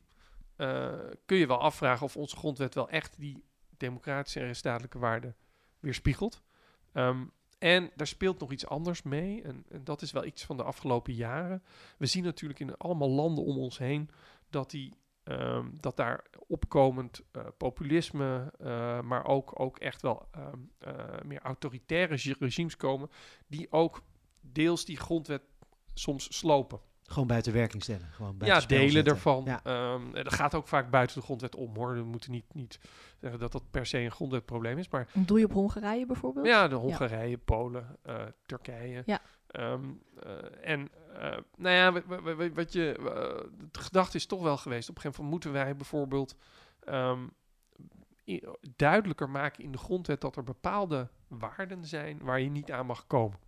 uh, kun je wel afvragen of onze grondwet wel echt die democratische en rechtsstatelijke waarden weerspiegelt. Um, en daar speelt nog iets anders mee. En, dat is wel iets van de afgelopen jaren. We zien natuurlijk in allemaal landen om ons heen dat die Um, dat daar opkomend uh, populisme, uh, maar ook, ook echt wel um, uh, meer autoritaire regimes komen, die ook deels die grondwet soms slopen. Gewoon buiten werking stellen. Gewoon ja, delen ervan. Ja. Um, dat gaat ook vaak buiten de grondwet om hoor. We moeten niet, niet zeggen dat dat per se een grondwetprobleem is. Maar doe je op Hongarije bijvoorbeeld? Ja, de Hongarije, ja. Polen, Turkije. Ja. Um, uh, en uh, nou ja, wat je, uh, de gedachte is toch wel geweest. Op een gegeven moment moeten wij bijvoorbeeld um, duidelijker maken in de grondwet dat er bepaalde waarden zijn waar je niet aan mag komen.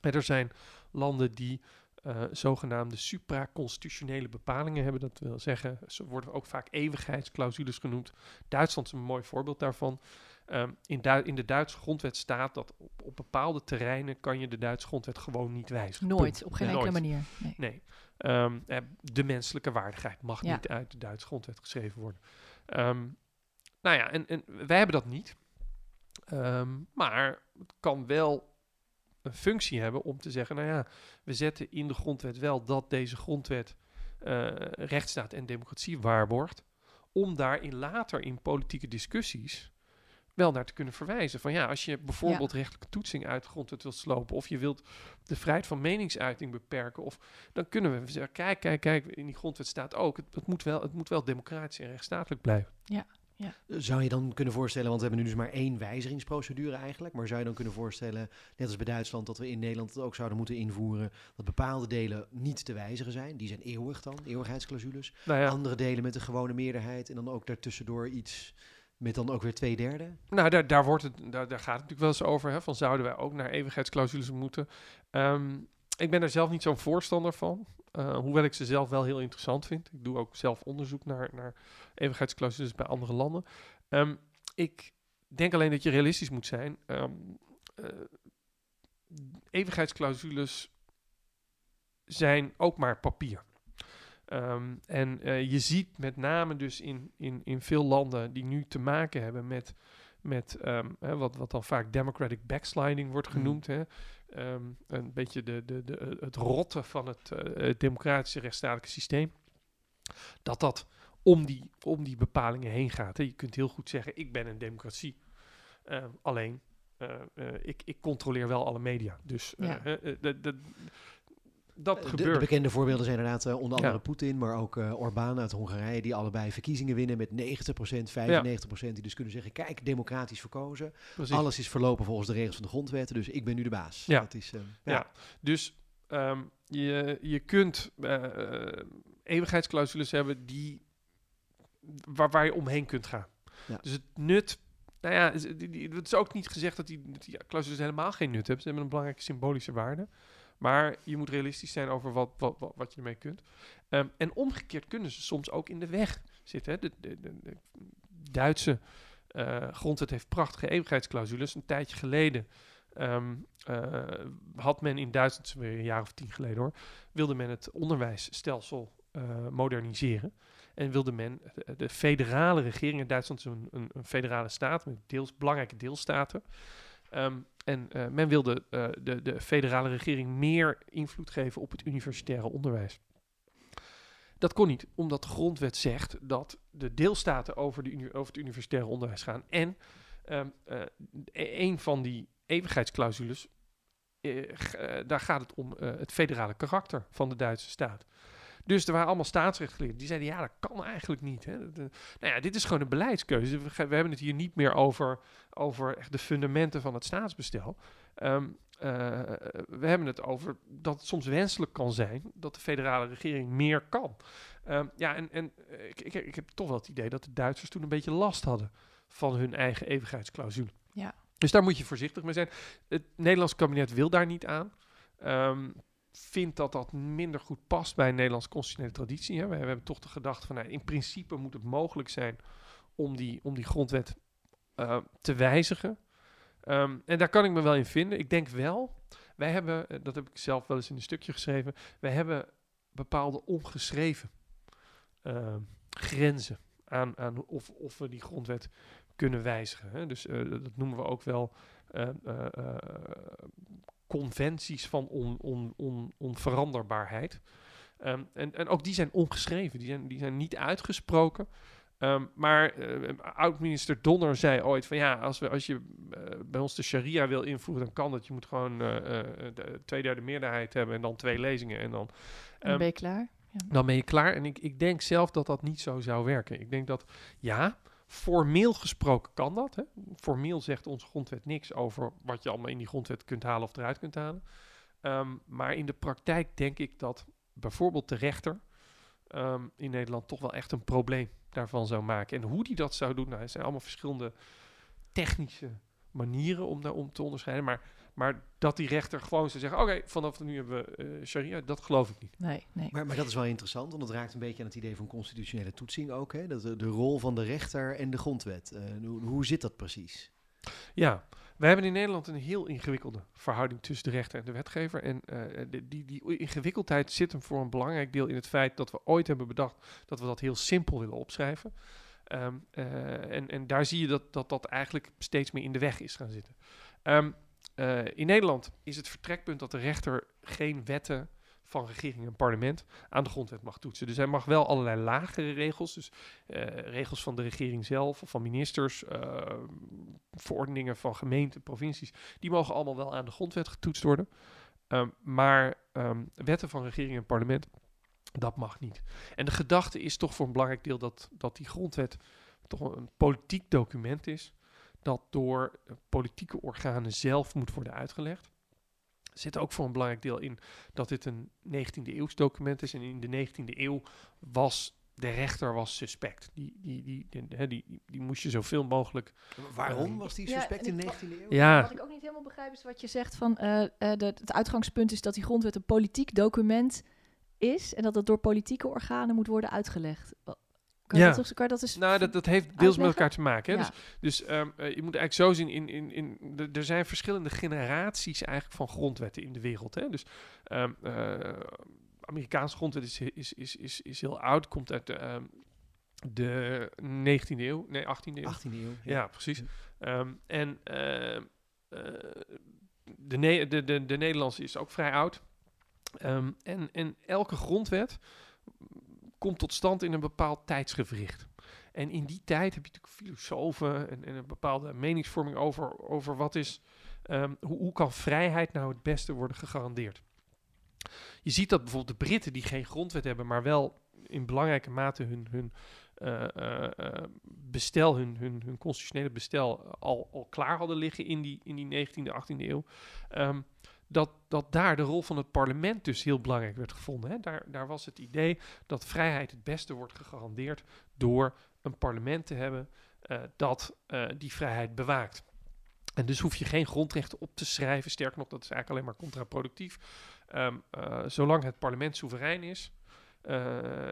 En er zijn landen die zogenaamde supraconstitutionele bepalingen hebben. Dat wil zeggen, ze worden ook vaak eeuwigheidsclausules genoemd. Duitsland is een mooi voorbeeld daarvan. Um, in, in, de Duitse grondwet staat dat op, op, bepaalde terreinen kan je de Duitse grondwet gewoon niet wijzigen. Nooit, op geen enkele manier. Nee. nee. Um, de menselijke waardigheid mag ja. niet uit de Duitse grondwet geschreven worden. Um, nou ja, en, en, wij hebben dat niet. maar het kan wel een functie hebben om te zeggen, nou ja, we zetten in de grondwet wel dat deze grondwet uh, rechtsstaat en democratie waarborgt, om daarin later in politieke discussies wel naar te kunnen verwijzen. Van ja, als je bijvoorbeeld ja. rechtelijke toetsing uit de grondwet wilt slopen, of je wilt de vrijheid van meningsuiting beperken, of dan kunnen we zeggen, kijk, kijk, kijk, in die grondwet staat ook, het, het moet, wel, het moet wel democratisch en rechtsstatelijk blijven. Ja. Ja. Zou je dan kunnen voorstellen, want we hebben nu dus maar één wijzigingsprocedure eigenlijk, maar zou je dan kunnen voorstellen, net als bij Duitsland, dat we in Nederland het ook zouden moeten invoeren, dat bepaalde delen niet te wijzigen zijn, die zijn eeuwig dan, eeuwigheidsclausules, nou ja. andere delen met een gewone meerderheid en dan ook daartussendoor iets Met dan ook weer twee derde? Nou, daar, daar, wordt het, daar, daar gaat het natuurlijk wel eens over. Hè, van zouden wij ook naar eeuwigheidsclausules moeten? Ehm, ik ben er zelf niet zo'n voorstander van. Uh, hoewel ik ze zelf wel heel interessant vind. Ik doe ook zelf onderzoek naar, naar eeuwigheidsclausules bij andere landen. Um, ik denk alleen dat je realistisch moet zijn. Um, uh, eeuwigheidsclausules zijn ook maar papier. Um, en uh, je ziet met name dus in, in, in veel landen die nu te maken hebben met, met um, hè, wat, wat dan vaak democratic backsliding wordt mm. genoemd. Mm. Hè? Um, een beetje de, de, de, het rotten van het, uh, het democratische rechtsstatelijke systeem. Dat dat om die, om die bepalingen heen gaat. Hè? Je kunt heel goed zeggen, ik ben een democratie. alleen, uh, ik, ik controleer wel alle media. Dus ja. de, dat de, gebeurt. De bekende voorbeelden zijn inderdaad uh, onder andere ja. Poetin, maar ook uh, Orbán uit Hongarije, die allebei verkiezingen winnen met 90%, 95%. Ja. Die dus kunnen zeggen, kijk, democratisch verkozen. Precies. Alles is verlopen volgens de regels van de grondwet, dus ik ben nu de baas. Ja, dat is, uh, ja. dus um, je, je kunt eeuwigheidsclausules hebben die, waar, waar je omheen kunt gaan. Ja. Dus het nut nou ja, het is ook niet gezegd dat die, die clausules helemaal geen nut hebben. Ze hebben een belangrijke symbolische waarde. Maar je moet realistisch zijn over wat, wat, wat, wat je ermee kunt. Um, en omgekeerd kunnen ze soms ook in de weg zitten. Hè. De, de, de, de, Duitse uh, grondwet heeft prachtige eeuwigheidsclausules. Een tijdje geleden um, uh, had men in Duitsland, weer een jaar of tien geleden hoor, wilde men het onderwijsstelsel uh, moderniseren. En wilde men de, de federale regering, in Duitsland is een, federale staat met deels, belangrijke deelstaten. Um, en uh, men wilde uh, de, de federale regering meer invloed geven op het universitaire onderwijs. Dat kon niet, omdat de grondwet zegt dat de deelstaten over, de over het universitaire onderwijs gaan. En um, uh, een van die eeuwigheidsclausules, daar gaat het om het federale karakter van de Duitse staat. Dus er waren allemaal staatsrechtgeleerden die zeiden, ja, dat kan eigenlijk niet. Hè. De, nou ja, dit is gewoon een beleidskeuze. We, we, hebben het hier niet meer over, over echt de fundamenten van het staatsbestel. Um, uh, we hebben het over dat het soms wenselijk kan zijn dat de federale regering meer kan. Um, ja, en, en ik, ik, ik, heb toch wel het idee dat de Duitsers toen een beetje last hadden van hun eigen eeuwigheidsclausule. Ja. Dus daar moet je voorzichtig mee zijn. Het Nederlands kabinet wil daar niet aan. Um, vind dat dat minder goed past bij een Nederlandse constitutionele traditie. Hè. We, we, hebben toch de gedachte van, nou, in principe moet het mogelijk zijn om die, om die grondwet uh, te wijzigen. Um, en daar kan ik me wel in vinden. Ik denk wel, wij hebben, dat heb ik zelf wel eens in een stukje geschreven, wij hebben bepaalde ongeschreven uh, grenzen aan, aan of, of we die grondwet kunnen wijzigen. Hè. Dus uh, dat noemen we ook wel conventies van on, on, on, onveranderbaarheid. Um, en, en ook die zijn ongeschreven, die zijn, die zijn niet uitgesproken. Um, maar uh, oud-minister Donner zei ooit van ja, als, we, als je uh, bij ons de sharia wil invoeren, dan kan dat. Je moet gewoon uh, de twee derde meerderheid hebben en dan twee lezingen. En dan, um, dan ben je klaar. Ja. Dan ben je klaar. En ik, ik denk zelf dat dat niet zo zou werken. Ik denk dat ja, Formeel gesproken kan dat. Hè? Formeel zegt onze grondwet niks over wat je allemaal in die grondwet kunt halen of eruit kunt halen. Um, maar in de praktijk denk ik dat bijvoorbeeld de rechter um, in Nederland toch wel echt een probleem daarvan zou maken. En hoe die dat zou doen, nou, er zijn allemaal verschillende technische manieren om daarom te onderscheiden. Maar maar dat die rechter gewoon zou zeggen: Oké, vanaf nu hebben we uh, sharia, dat geloof ik niet. Nee, nee. Maar, maar dat is wel interessant, want het raakt een beetje aan het idee van constitutionele toetsing ook. Hè? Dat, de, de rol van de rechter en de grondwet. Uh, hoe, hoe zit dat precies? Ja, we hebben in Nederland een heel ingewikkelde verhouding tussen de rechter en de wetgever. En uh, die, die, die ingewikkeldheid zit hem voor een belangrijk deel in het feit dat we ooit hebben bedacht dat we dat heel simpel willen opschrijven. Um, uh, en, en daar zie je dat, dat dat eigenlijk steeds meer in de weg is gaan zitten. Um, uh, in Nederland is het vertrekpunt dat de rechter geen wetten van regering en parlement aan de grondwet mag toetsen. Dus hij mag wel allerlei lagere regels, dus uh, regels van de regering zelf of van ministers, uh, verordeningen van gemeenten, provincies, die mogen allemaal wel aan de grondwet getoetst worden. Um, maar um, wetten van regering en parlement, dat mag niet. En de gedachte is toch voor een belangrijk deel dat, dat die grondwet toch een politiek document is dat door politieke organen zelf moet worden uitgelegd. Er zit ook voor een belangrijk deel in dat dit een 19e eeuws document is. En in de 19e eeuw was de rechter was suspect. Die, die, die, die, die, die, moest je zoveel mogelijk... Waarom was die suspect in de 19e eeuw? Ja. Wat ik ook niet helemaal begrijp is wat je zegt van... Uh, de, het uitgangspunt is dat die grondwet een politiek document is... en dat dat door politieke organen moet worden uitgelegd. Kan ja. dat, kan dat eens nou, dat, dat heeft deels met elkaar te maken. Hè? Ja. Dus, dus um, uh, je moet eigenlijk zo zien, in, in, in, de, er zijn verschillende generaties eigenlijk van grondwetten in de wereld. Hè? Dus um, uh, Amerikaanse grondwet is, is, is, is, is heel oud, komt uit de, um, de 19e eeuw, nee 18e eeuw. 18e eeuw. Ja, ja precies. Um, en uh, de, ne de, de, de Nederlandse is ook vrij oud. Um, en, en elke grondwet komt tot stand in een bepaald tijdsgewricht. En in die tijd heb je natuurlijk filosofen en, en een bepaalde meningsvorming over, over wat is, um, hoe, hoe kan vrijheid nou het beste worden gegarandeerd. Je ziet dat bijvoorbeeld de Britten die geen grondwet hebben, maar wel in belangrijke mate hun, hun uh, uh, bestel, hun, hun, constitutionele bestel al, al klaar hadden liggen in die, in die 19e, 18e eeuw. Um, dat, dat daar de rol van het parlement dus heel belangrijk werd gevonden. Hè. Daar, daar was het idee dat vrijheid het beste wordt gegarandeerd door een parlement te hebben uh, dat uh, die vrijheid bewaakt. En dus hoef je geen grondrechten op te schrijven. Sterker nog, dat is eigenlijk alleen maar contraproductief. Um, zolang het parlement soeverein is,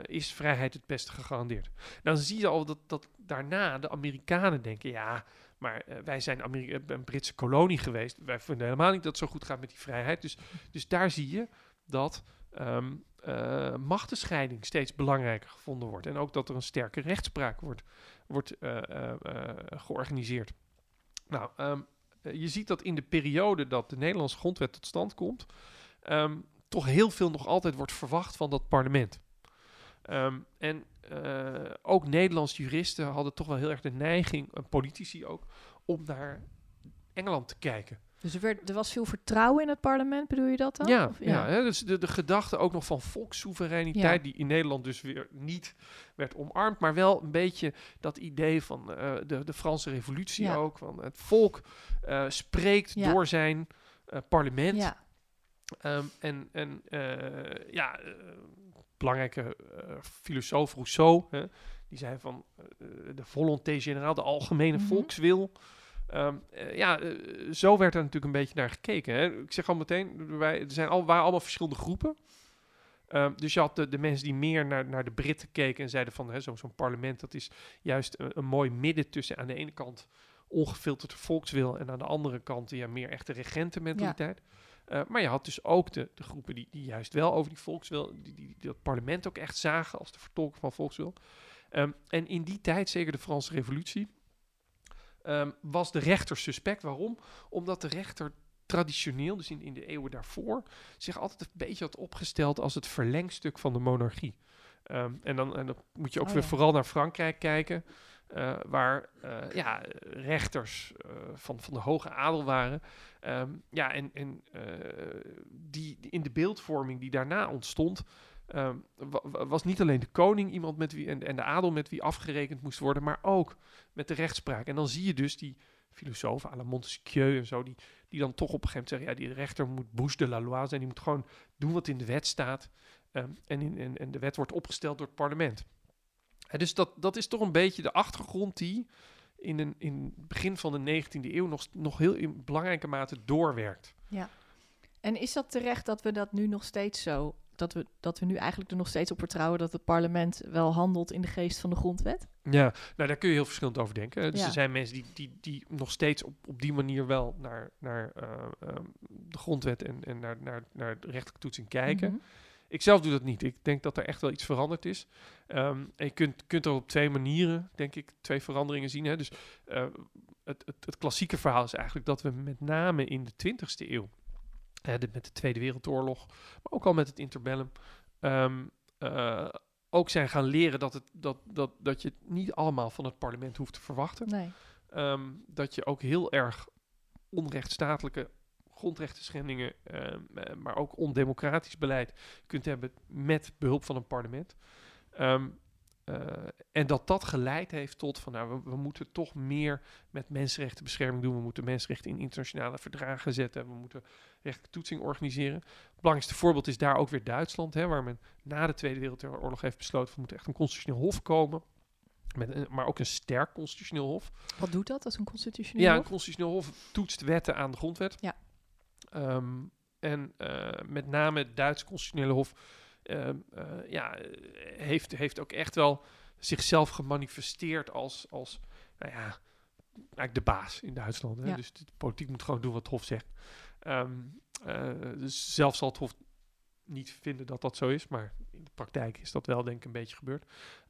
is vrijheid het beste gegarandeerd. Dan zie je al dat, dat daarna de Amerikanen denken: ja, maar uh, wij zijn Amerika een Britse kolonie geweest. Wij vinden helemaal niet dat het zo goed gaat met die vrijheid. Dus, dus daar zie je dat um, uh, machtenscheiding steeds belangrijker gevonden wordt. En ook dat er een sterke rechtspraak wordt, wordt georganiseerd. Nou, um, je ziet dat in de periode dat de Nederlandse grondwet tot stand komt, um, toch heel veel nog altijd wordt verwacht van dat parlement. En uh, ook Nederlandse juristen hadden toch wel heel erg de neiging, en politici ook, om naar Engeland te kijken. Dus er, werd, er was veel vertrouwen in het parlement, bedoel je dat dan? Ja, of, ja. ja hè, dus de, de gedachte ook nog van volkssoevereiniteit, ja. die in Nederland dus weer niet werd omarmd, maar wel een beetje dat idee van uh, de, de Franse revolutie ja. ook, van het volk uh, spreekt door zijn parlement. Um, en en ja belangrijke uh, filosoof Rousseau, hè, die zei van de volonté générale, de algemene mm -hmm. volkswil. Um, uh, ja, zo werd er natuurlijk een beetje naar gekeken. Hè. Ik zeg al meteen, wij, er zijn al, waren allemaal verschillende groepen. Um, dus je had de, de, mensen die meer naar, naar de Britten keken en zeiden van zo'n zo parlement, dat is juist een, een, mooi midden tussen aan de ene kant ongefilterde volkswil en aan de andere kant ja, meer echte regentenmentaliteit. Ja. Uh, maar je had dus ook de, de groepen die, die juist wel over die volkswil, die, die, dat parlement ook echt zagen als de vertolker van volkswil. Um, en in die tijd, zeker de Franse Revolutie, um, was de rechter suspect. Waarom? Omdat de rechter traditioneel, dus in, in de eeuwen daarvoor, zich altijd een beetje had opgesteld als het verlengstuk van de monarchie. Um, en, dan, en dan moet je ook oh, weer ja. vooral naar Frankrijk kijken. Uh, waar uh, ja, rechters uh, van, van de hoge adel waren. Um, ja, en, en die, die in de beeldvorming die daarna ontstond, um, was niet alleen de koning iemand met wie en, en de adel met wie afgerekend moest worden, maar ook met de rechtspraak. En dan zie je dus die filosofen à la Montesquieu en zo, die, die dan toch op een gegeven moment zeggen, ja, die rechter moet bouche de la loi zijn, die moet gewoon doen wat in de wet staat. Um, en, in, en, en de wet wordt opgesteld door het parlement. Dus dat, dat is toch een beetje de achtergrond die in, een, in het begin van de 19e eeuw nog, nog heel in belangrijke mate doorwerkt. Ja. En is dat terecht dat we dat nu nog steeds zo, dat we, dat we nu eigenlijk er nog steeds op vertrouwen dat het parlement wel handelt in de geest van de grondwet? Ja, nou daar kun je heel verschillend over denken. Dus ja. er zijn mensen die, die, die nog steeds op, op die manier wel naar, naar uh, uh, de grondwet en, en naar, naar, naar de rechtelijke toetsing kijken. Mm -hmm. Ik zelf doe dat niet. Ik denk dat er echt wel iets veranderd is. Um, en je kunt, kunt er op twee manieren, denk ik, twee veranderingen zien. Hè. Dus uh, het, het, het, klassieke verhaal is eigenlijk dat we met name in de 20ste eeuw, de, met de Tweede Wereldoorlog, maar ook al met het interbellum, um, uh, ook zijn gaan leren dat, het, dat, dat, dat je het niet allemaal van het parlement hoeft te verwachten. Nee. Um, dat je ook heel erg onrechtstatelijke grondrechten schendingen, uh, maar ook ondemocratisch beleid kunt hebben met behulp van een parlement. Um, en dat dat geleid heeft tot van nou, we, we, moeten toch meer met mensenrechtenbescherming doen. We moeten mensenrechten in internationale verdragen zetten. We moeten rechtelijke toetsing organiseren. Het belangrijkste voorbeeld is daar ook weer Duitsland, hè, waar men na de Tweede Wereldoorlog heeft besloten, we moeten echt een constitutioneel hof komen. Met maar ook een sterk constitutioneel hof. Wat doet dat als een constitutioneel ja, hof? een constitutioneel hof toetst wetten aan de grondwet. Ja. Ehm, en uh, met name het Duitse constitutionele hof uh, uh, ja, heeft, heeft ook echt wel zichzelf gemanifesteerd als, als nou ja, eigenlijk de baas in Duitsland. Hè? Ja. Dus de politiek moet gewoon doen wat het Hof zegt. Um, dus zelf zal het Hof niet vinden dat dat zo is, maar in de praktijk is dat wel denk ik een beetje gebeurd.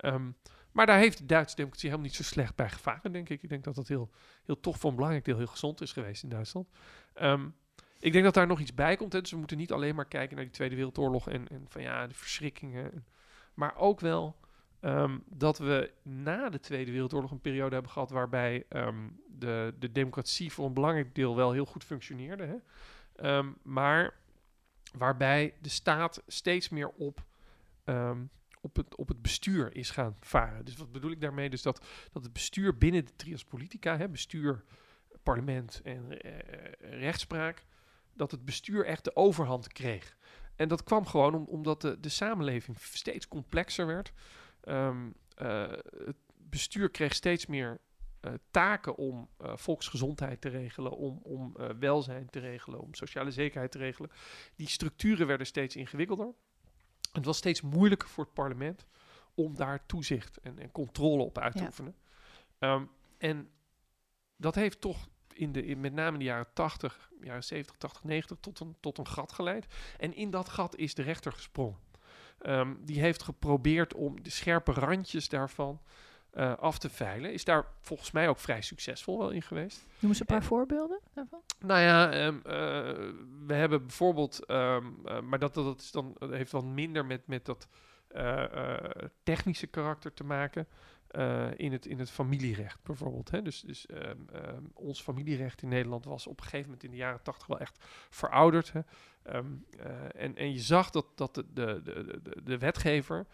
Um, maar daar heeft de Duitse democratie helemaal niet zo slecht bij gevaren, denk ik. Ik denk dat dat heel, heel toch voor een belangrijk deel heel gezond is geweest in Duitsland. Um, ik denk dat daar nog iets bij komt. Hè. Dus we moeten niet alleen maar kijken naar die Tweede Wereldoorlog en, en van ja, de verschrikkingen. Maar ook wel um, dat we na de Tweede Wereldoorlog een periode hebben gehad waarbij um, de, de democratie voor een belangrijk deel wel heel goed functioneerde. Hè. Um, maar waarbij de staat steeds meer op, op, het, op het bestuur is gaan varen. Dus wat bedoel ik daarmee? Dus dat, dat het bestuur binnen de trias politica, hè, bestuur, parlement en uh, rechtspraak, dat het bestuur echt de overhand kreeg. En dat kwam gewoon om, omdat de, de samenleving steeds complexer werd. Um, uh, het bestuur kreeg steeds meer uh, taken om uh, volksgezondheid te regelen, om, om welzijn te regelen, om sociale zekerheid te regelen. Die structuren werden steeds ingewikkelder. Het was steeds moeilijker voor het parlement om daar toezicht en, en controle op uit te Ja. oefenen. Um, en dat heeft toch in de, in met name in de jaren 80, jaren 70, 80, 90 tot een, tot een gat geleid. En in dat gat is de rechter gesprongen. Um, die heeft geprobeerd om de scherpe randjes daarvan uh, af te veilen. Is daar volgens mij ook vrij succesvol wel in geweest. Noem eens een paar en, voorbeelden daarvan. Nou ja, um, uh, we hebben bijvoorbeeld, um, uh, maar dat, dat, is dan, dat heeft dan minder met, met dat technische karakter te maken. Uh, in, het, in het familierecht bijvoorbeeld. Hè? Dus, dus um, um, ons familierecht in Nederland was op een gegeven moment in de jaren tachtig wel echt verouderd. Hè? Um, uh, en, en je zag dat, dat de, de, de, de, wetgever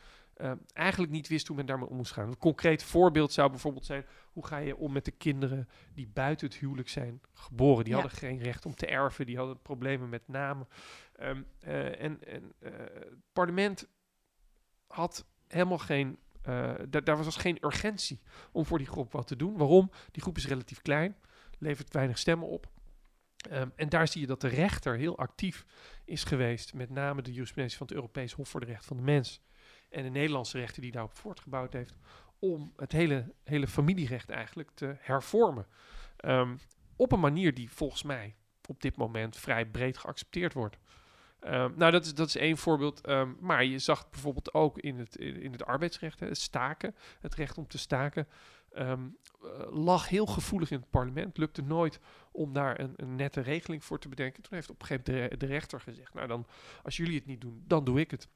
eigenlijk niet wist hoe men daarmee om moest gaan. Een concreet voorbeeld zou bijvoorbeeld zijn: hoe ga je om met de kinderen die buiten het huwelijk zijn geboren? Die Ja. hadden geen recht om te erven, die hadden problemen met namen. Uh, en en het parlement had helemaal geen uh, daar, was dus geen urgentie om voor die groep wat te doen. Waarom? Die groep is relatief klein, levert weinig stemmen op. Um, en daar zie je dat de rechter heel actief is geweest, met name de jurisprudentie van het Europees Hof voor de Rechten van de Mens en de Nederlandse rechter die daarop voortgebouwd heeft, om het hele, hele familierecht eigenlijk te hervormen. Um, op een manier die volgens mij op dit moment vrij breed geaccepteerd wordt. Um, nou, dat is, dat is één voorbeeld. Um, maar je zag bijvoorbeeld ook in het, in, het arbeidsrecht, hè, het staken, het recht om te staken, um, uh, lag heel gevoelig in het parlement. Lukte nooit om daar een, nette regeling voor te bedenken. Toen heeft op een gegeven moment de, de, rechter gezegd, nou dan, als jullie het niet doen, dan doe ik het.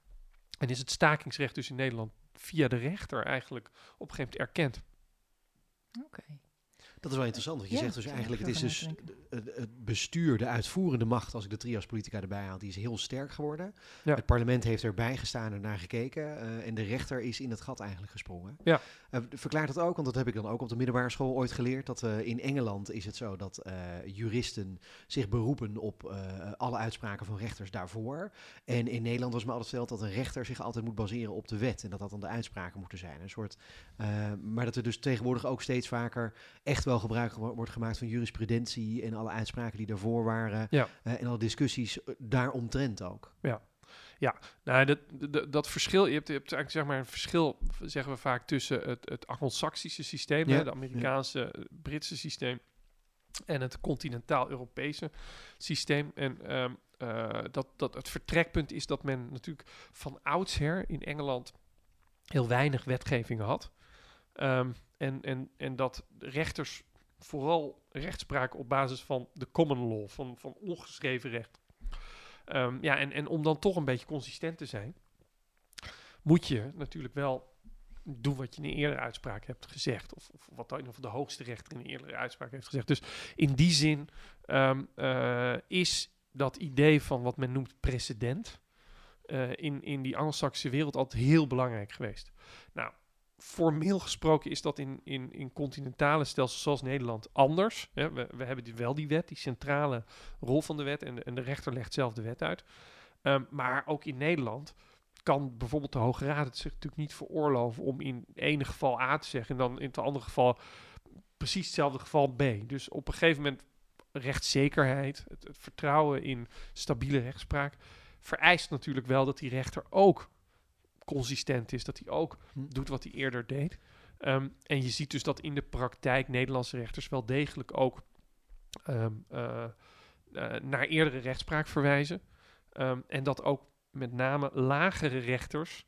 En is het stakingsrecht dus in Nederland via de rechter eigenlijk op een gegeven moment erkend. Oké. Dat is wel interessant, want je Ja, zegt dus eigenlijk, het is dus het, bestuur, de uitvoerende macht, als ik de trias politica erbij haal, die is heel sterk geworden. Ja. Het parlement heeft erbij gestaan en naar gekeken uh, en de rechter is in het gat eigenlijk gesprongen. Ja. Uh, verklaart dat ook, want dat heb ik dan ook op de middelbare school ooit geleerd, dat uh, in Engeland is het zo dat juristen zich beroepen op alle uitspraken van rechters daarvoor. En in Nederland was me altijd verteld dat een rechter zich altijd moet baseren op de wet en dat dat dan de uitspraken moeten zijn. Een soort, eh, maar dat er dus tegenwoordig ook steeds vaker echt wel gebruik wordt gemaakt van jurisprudentie en alle uitspraken die daarvoor waren. Ja. Uh, en alle discussies daaromtrent ook. Ja. Ja, nou, dat, dat, dat verschil, je hebt, je hebt eigenlijk zeg maar een verschil, zeggen we vaak, tussen het, het Anglo-Saxische systeem, Ja. hè, het Amerikaanse, ja. Britse systeem, en het continentaal-Europese systeem. En um, uh, dat, dat het vertrekpunt is dat men natuurlijk van oudsher in Engeland heel weinig wetgevingen had. Um, en, en, en dat rechters vooral rechtspraak op basis van de common law, van, van ongeschreven recht. Um, ja, en, en om dan toch een beetje consistent te zijn, moet je natuurlijk wel doen wat je in een eerdere uitspraak hebt gezegd. Of, of wat dan of de hoogste rechter in een eerdere uitspraak heeft gezegd. Dus in die zin um, uh, is dat idee van wat men noemt precedent... Uh, in, in die Anglo-Saxische wereld altijd heel belangrijk geweest. Nou, formeel gesproken is dat in, in, in continentale stelsels zoals Nederland anders. Hè? We, we hebben die, wel die wet, die centrale rol van de wet. En de, en de rechter legt zelf de wet uit. Ehm, maar ook in Nederland kan bijvoorbeeld de Hoge Raad het zich natuurlijk niet veroorloven om in ene geval A te zeggen en dan in het andere geval precies hetzelfde geval B. Dus op een gegeven moment rechtszekerheid, het, het vertrouwen in stabiele rechtspraak, vereist natuurlijk wel dat die rechter ook consistent is, dat hij ook Hm. doet wat hij eerder deed. Ehm, en je ziet dus dat in de praktijk Nederlandse rechters wel degelijk ook ehm, eh, eh, naar eerdere rechtspraak verwijzen. Ehm, en dat ook met name lagere rechters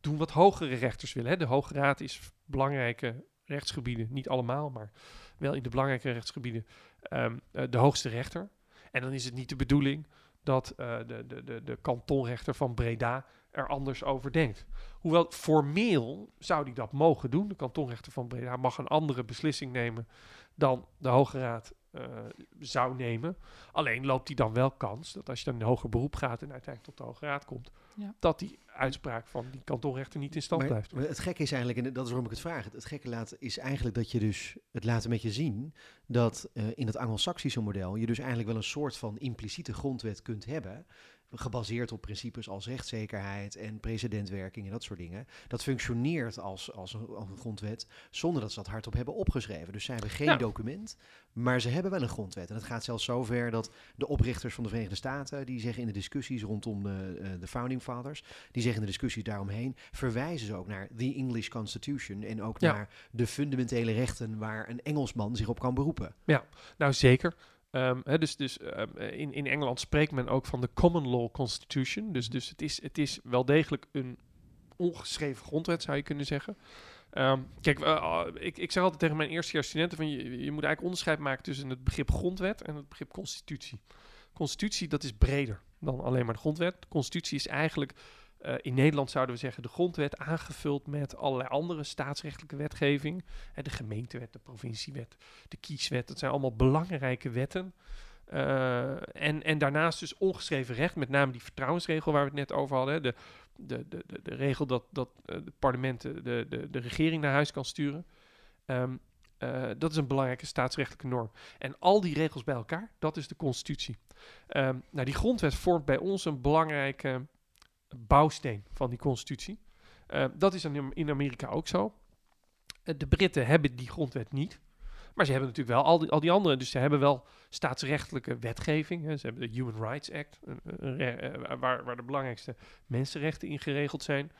doen wat hogere rechters willen. Hè. De Hoge Raad is belangrijke rechtsgebieden, niet allemaal, maar wel in de belangrijke rechtsgebieden, eh, de hoogste rechter. En dan is het niet de bedoeling dat de, de, de, de kantonrechter van Breda er anders over denkt. Hoewel formeel zou die dat mogen doen. De kantonrechter van Breda mag een andere beslissing nemen dan de Hoge Raad eh, zou nemen. Alleen loopt hij dan wel kans dat als je dan in hoger beroep gaat en uiteindelijk tot de Hoge Raad komt, Ja. dat die uitspraak van die kantonrechter niet in stand Maar- blijft. maar het gekke is eigenlijk, en dat is waarom ik het vraag, het, het gekke laat, is eigenlijk dat je dus, het laat een beetje zien, dat eh, in het Anglo-Saxische model je dus eigenlijk wel een soort van impliciete grondwet kunt hebben, gebaseerd op principes als rechtszekerheid en precedentwerking en dat soort dingen. Dat functioneert als, als, een, als een grondwet zonder dat ze dat hardop hebben opgeschreven. Dus ze hebben geen Ja. document, maar ze hebben wel een grondwet. En het gaat zelfs zover dat de oprichters van de Verenigde Staten, die zeggen in de discussies rondom de, eh, de Founding Fathers, die zeggen in de discussies daaromheen, verwijzen ze ook naar the English Constitution en ook Ja. naar de fundamentele rechten waar een Engelsman zich op kan beroepen. Nou, zeker. Ehm, dus dus ehm, in, in Engeland spreekt men ook van de Common Law Constitution. Dus, dus het, is, het is wel degelijk een ongeschreven grondwet, zou je kunnen zeggen. Ehm, kijk, eh, ah, ik, ik zeg altijd tegen mijn eerstejaars studenten... Van, je, je moet eigenlijk onderscheid maken tussen het begrip grondwet en het begrip constitutie. Constitutie, dat is breder dan alleen maar de grondwet. Constitutie is eigenlijk, eh, in Nederland zouden we zeggen... de grondwet aangevuld met allerlei andere staatsrechtelijke wetgeving. Hè, de gemeentewet, de provinciewet, de kieswet. Dat zijn allemaal belangrijke wetten. Eh, en, en daarnaast dus ongeschreven recht, met name die vertrouwensregel waar we het net over hadden. De, de, de, de, de regel dat, dat eh, parlement de, de, de, de regering naar huis kan sturen. Ehm, eh, dat is een belangrijke staatsrechtelijke norm. En al die regels bij elkaar, dat is de constitutie. Ehm, nou, die grondwet vormt bij ons een belangrijke bouwsteen van die constitutie. Ehm, dat is in Amerika ook zo. Eh, de Britten hebben die grondwet niet. Maar ze hebben natuurlijk wel al die, al die andere. Dus ze hebben wel staatsrechtelijke wetgeving. Ze hebben de Human Rights Act, eh, waar, waar de belangrijkste mensenrechten in geregeld zijn.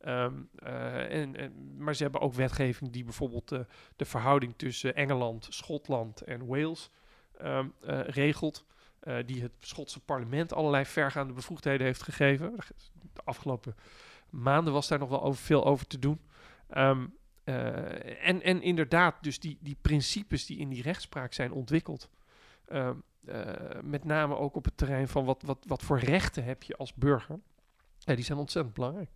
Ehm, eh, en, maar ze hebben ook wetgeving die bijvoorbeeld de verhouding tussen Engeland, Schotland en Wales ehm, eh, regelt. Eh, die het Schotse parlement allerlei vergaande bevoegdheden heeft gegeven. De afgelopen maanden was daar nog wel over, veel over te doen. Ehm, eh, en, en inderdaad, dus die, die principes die in die rechtspraak zijn ontwikkeld. ehm, eh, met name ook op het terrein van wat, wat, wat voor rechten heb je als burger. Ja, die zijn ontzettend belangrijk.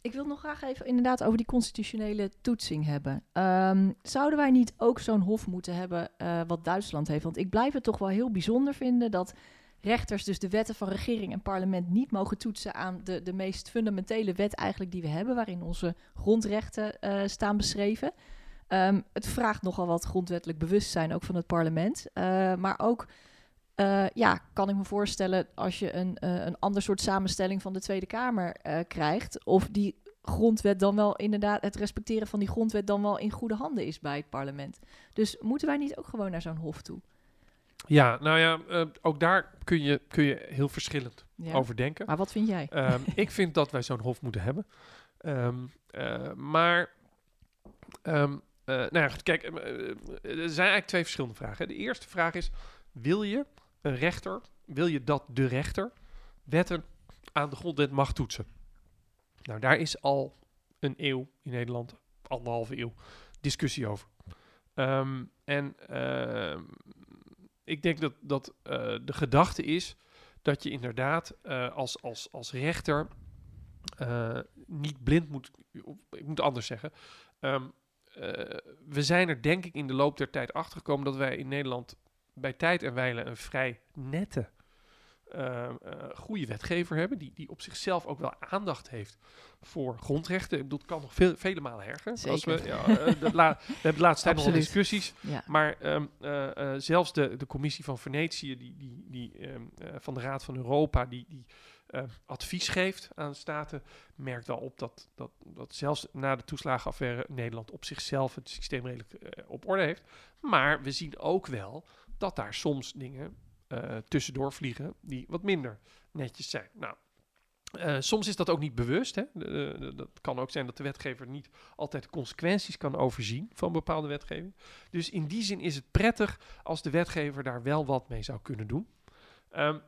Ik wil nog graag even inderdaad over die constitutionele toetsing hebben. Ehm, zouden wij niet ook zo'n hof moeten hebben eh, wat Duitsland heeft? Want ik blijf het toch wel heel bijzonder vinden dat rechters dus de wetten van regering en parlement niet mogen toetsen aan de, de meest fundamentele wet eigenlijk die we hebben, waarin onze grondrechten eh, staan beschreven. Ehm, het vraagt nogal wat grondwettelijk bewustzijn ook van het parlement. Eh, maar ook eh, ja, kan ik me voorstellen als je een, eh, een ander soort samenstelling van de Tweede Kamer eh, krijgt, of die grondwet dan wel inderdaad, het respecteren van die grondwet dan wel in goede handen is bij het parlement. Dus moeten wij niet ook gewoon naar zo'n hof toe? Ja, nou ja, ook daar kun je, kun je heel verschillend Ja. over denken. Maar wat vind jij? Ehm, ik vind dat wij zo'n hof moeten hebben. Ehm, eh, maar, ehm, eh, nou ja, goed, kijk, er zijn eigenlijk twee verschillende vragen. De eerste vraag is, wil je een rechter, wil je dat de rechter wetten aan de grondwet mag toetsen? Nou, daar is al een eeuw in Nederland, anderhalve eeuw, discussie over. Ehm, en ehm, ik denk dat, dat eh, de gedachte is dat je inderdaad eh, als, als, als rechter eh, niet blind moet. Ik moet anders zeggen. Ehm, eh, we zijn er denk ik in de loop der tijd achter gekomen dat wij in Nederland bij tijd en wijle een vrij nette uh, goede wetgever hebben, die, die op zichzelf ook wel aandacht heeft voor grondrechten. Ik bedoel, het kan nog veel, vele malen erger. Als we, ja, de la, we hebben de laatste tijd nog discussies, ja. maar um, zelfs de, de commissie van Venetië, die, die, die um, van de Raad van Europa, die, die uh, advies geeft aan staten, merkt wel op dat, dat, dat zelfs na de toeslagenaffaire Nederland op zichzelf het systeem redelijk uh, op orde heeft. Maar we zien ook wel dat daar soms dingen uh, tussendoor vliegen die wat minder netjes zijn. Nou, uh, soms is dat ook niet bewust. Hè? Dat kan ook zijn dat de wetgever niet altijd consequenties kan overzien van bepaalde wetgeving. Dus in die zin is het prettig als de wetgever daar wel wat mee zou kunnen doen. Um,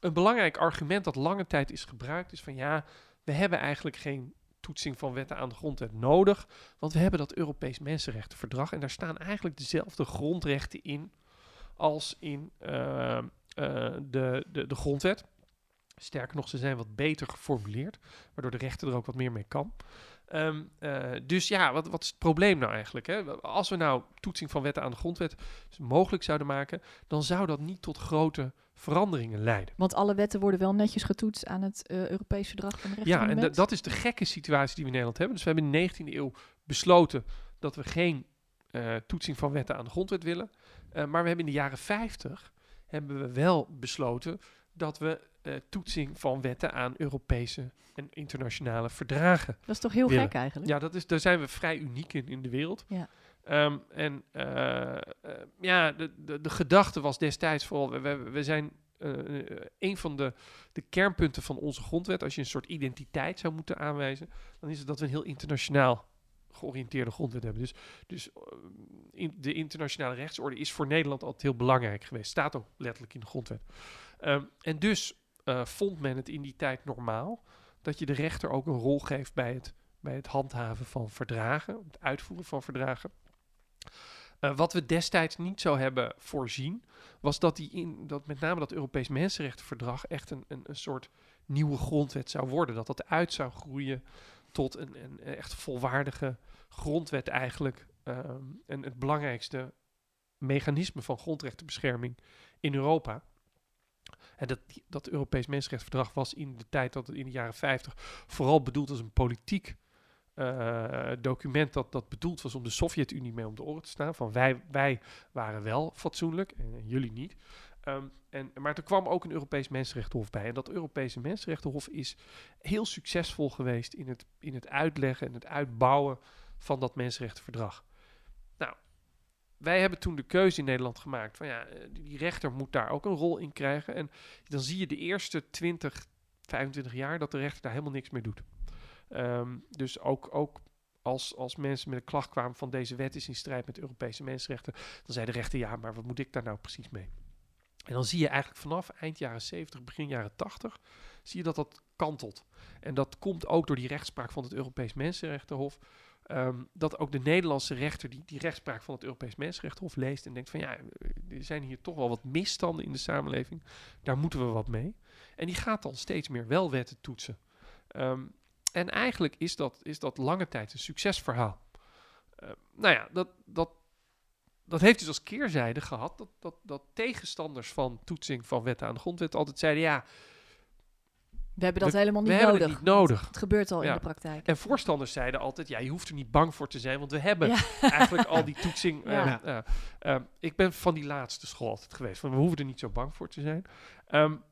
een belangrijk argument dat lange tijd is gebruikt is van ja, we hebben eigenlijk geen toetsing van wetten aan de grondwet nodig, want we hebben dat Europees Mensenrechtenverdrag en daar staan eigenlijk dezelfde grondrechten in als in uh, uh, de, de, de grondwet. Sterker nog, ze zijn wat beter geformuleerd, waardoor de rechter er ook wat meer mee kan. Um, uh, dus ja, wat, wat is het probleem nou eigenlijk? Hè? Als we nou toetsing van wetten aan de grondwet mogelijk zouden maken, dan zou dat niet tot grote veranderingen leiden. Want alle wetten worden wel netjes getoetst aan het uh, Europees Verdrag van de Rechten Ja, en dat is de gekke situatie die we in Nederland hebben. Dus we hebben in de 19e eeuw besloten dat we geen uh, toetsing van wetten aan de grondwet willen. Uh, maar we hebben in de jaren 50 hebben we wel besloten dat we uh, toetsing van wetten aan Europese en internationale verdragen. Dat is toch heel willen. gek eigenlijk? Ja, dat is, daar zijn we vrij uniek in in de wereld. Ja. Um, en uh, uh, ja, de, de, de, gedachte was destijds vooral, we, we, we zijn een van de, de kernpunten van onze grondwet, als je een soort identiteit zou moeten aanwijzen, dan is het dat we een heel internationaal georiënteerde grondwet hebben. Dus, dus in de internationale rechtsorde is voor Nederland altijd heel belangrijk geweest. Staat ook letterlijk in de grondwet. Um, en dus uh, vond men het in die tijd normaal dat je de rechter ook een rol geeft bij het, bij het handhaven van verdragen, het uitvoeren van verdragen. Uh, wat we destijds niet zo hebben voorzien, was dat, die in, dat met name dat Europees Mensenrechtenverdrag echt een, een, een soort nieuwe grondwet zou worden. Dat dat uit zou groeien tot een, een echt volwaardige grondwet eigenlijk. Um, en het belangrijkste mechanisme van grondrechtenbescherming in Europa. En dat, dat Europees Mensenrechtenverdrag was in de tijd dat het in de jaren 50 vooral bedoeld als een politiek uh, document dat, dat bedoeld was om de Sovjet-Unie mee om de oren te staan. Van wij, wij waren wel fatsoenlijk en, en jullie niet. Um, en, maar er kwam ook een Europees Mensenrechtenhof bij. En dat Europese Mensenrechtenhof is heel succesvol geweest in het, in het uitleggen en het uitbouwen van dat Mensenrechtenverdrag. Nou, wij hebben toen de keuze in Nederland gemaakt van ja, die rechter moet daar ook een rol in krijgen. En dan zie je de eerste 20, 25 jaar dat de rechter daar helemaal niks meer doet. Um, dus ook, ook als, als mensen met een klacht kwamen van deze wet is in strijd met Europese mensenrechten, dan zei de rechter ja, maar wat moet ik daar nou precies mee? En dan zie je eigenlijk vanaf eind jaren 70, begin jaren 80, zie je dat dat kantelt. En dat komt ook door die rechtspraak van het Europees Mensenrechtenhof. Um, dat ook de Nederlandse rechter die die rechtspraak van het Europees Mensenrechtenhof leest en denkt van ja, er zijn hier toch wel wat misstanden in de samenleving, daar moeten we wat mee. En die gaat dan steeds meer wel wetten toetsen. Um, en eigenlijk is dat, is dat lange tijd een succesverhaal. Uh, nou ja, dat, dat, dat heeft dus als keerzijde gehad dat, dat, dat tegenstanders van toetsing van wetten aan de grondwet altijd zeiden ja. We hebben dat we, helemaal niet we nodig. Het niet nodig. Het gebeurt al ja. in de praktijk. En voorstanders zeiden altijd: ja, je hoeft er niet bang voor te zijn, want we hebben ja. eigenlijk al die toetsing. Ja. Uh, uh, ik ben van die laatste school altijd geweest. Van we hoeven er niet zo bang voor te zijn. Um,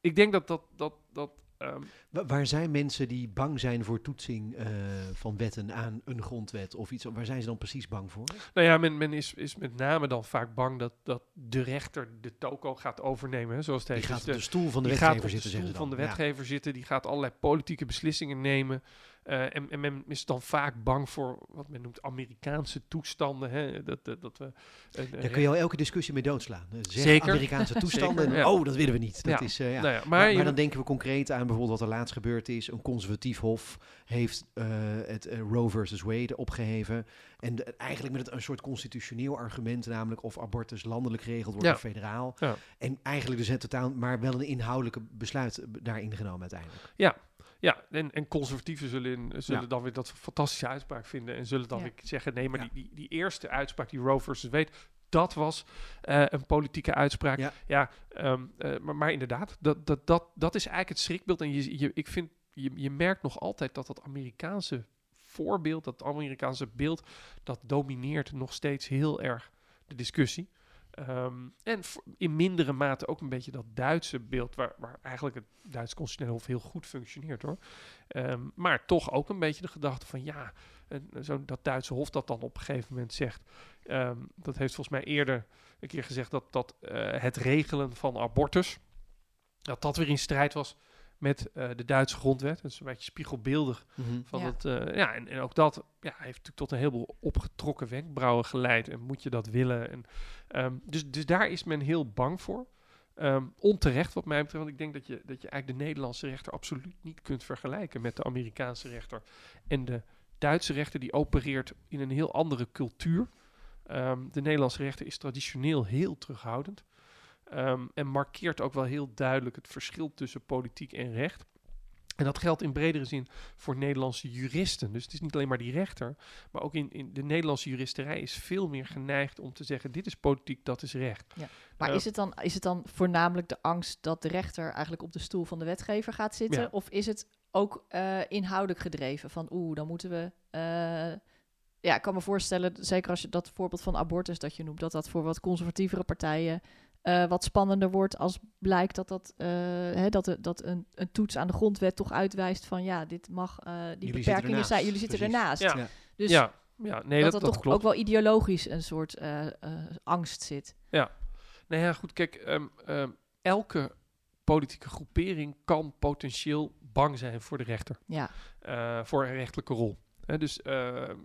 ik denk dat dat, dat, dat Um, waar zijn mensen die bang zijn voor toetsing uh, van wetten aan een grondwet of iets? Waar zijn ze dan precies bang voor? Nou ja, men, men is, is met name dan vaak bang dat, dat de rechter de toko gaat overnemen. Hè, zoals het die heet. gaat dus op de stoel van de die wetgever gaat op zitten. de stoel van de wetgever ja. zitten. Die gaat allerlei politieke beslissingen nemen. Uh, en, en, men is dan vaak bang voor wat men noemt Amerikaanse toestanden. Hè? Dat, dat, dat we, uh, Daar kun je al elke discussie mee doodslaan. Zeg Zeker. Amerikaanse toestanden. Zeker, ja. Oh, dat willen we niet. Dat ja. Is, uh, ja. Nou ja, maar, maar, maar, dan denken we concreet aan bijvoorbeeld wat er laatst gebeurd is. Een conservatief hof heeft het Roe versus Wade opgeheven. En de, eigenlijk met het een soort constitutioneel argument, namelijk of abortus landelijk geregeld wordt of federaal. En eigenlijk dus het totaal, maar wel een inhoudelijke besluit daarin genomen uiteindelijk. Ja, ja, en, en conservatieven zullen, in, zullen ja. dan weer dat fantastische uitspraak vinden. En zullen dan ja. weer zeggen: nee, maar ja. die, die, die eerste uitspraak, die Roe versus Wade, dat was eh, een politieke uitspraak. Ja. Ja, ehm, eh, maar, maar inderdaad, dat, dat, dat, dat is eigenlijk het schrikbeeld. En je, je, ik vind, je, je merkt nog altijd dat dat Amerikaanse voorbeeld, dat Amerikaanse beeld, dat domineert nog steeds heel erg de discussie. Ehm, en in mindere mate ook een beetje dat Duitse beeld, waar, waar eigenlijk het Duitse constitutioneel hof heel goed functioneert hoor. Ehm, maar toch ook een beetje de gedachte van ja, zo dat Duitse hof dat dan op een gegeven moment zegt. ehm, dat heeft volgens mij eerder een keer gezegd dat, dat eh, het regelen van abortus, dat dat weer in strijd was met eh, de Duitse grondwet. Dat is een beetje spiegelbeeldig Mhm. van Ja. het, eh, ja, en, en ook dat ja, heeft natuurlijk tot een heleboel opgetrokken wenkbrauwen geleid. En moet je dat willen? En, ehm, dus, dus daar is men heel bang voor. Ehm, onterecht wat mij betreft, want ik denk dat je, dat je eigenlijk de Nederlandse rechter absoluut niet kunt vergelijken met de Amerikaanse rechter. En de Duitse rechter die opereert in een heel andere cultuur. Ehm, de Nederlandse rechter is traditioneel heel terughoudend. Ehm, en markeert ook wel heel duidelijk het verschil tussen politiek en recht. En dat geldt in bredere zin voor Nederlandse juristen. Dus het is niet alleen maar die rechter, maar ook in, in de Nederlandse juristerij is veel meer geneigd om te zeggen: dit is politiek, dat is recht. Maar Eh, is, het dan, is het dan voornamelijk de angst dat de rechter eigenlijk op de stoel van de wetgever gaat zitten? Ja. Of is het ook eh, inhoudelijk gedreven? Van oeh, dan moeten we. eh, ja, ik kan me voorstellen, zeker als je dat voorbeeld van abortus dat je noemt, dat dat voor wat conservatievere partijen eh, wat spannender wordt als blijkt dat, dat, eh, hè, dat, dat een, een toets aan de grondwet toch uitwijst van ja, dit mag, eh, die zitten beperkingen zijn, jullie zitten precies. ernaast. Ja. Ja. Dus ja, ja, nee, dat dat, er dat, toch klopt. ook wel ideologisch een soort eh, eh, angst zit. Nou ja, goed, kijk, ehm, ehm, elke politieke groepering kan potentieel bang zijn voor de rechter. Ja, eh, voor een rechtelijke rol. Hè, dus ehm,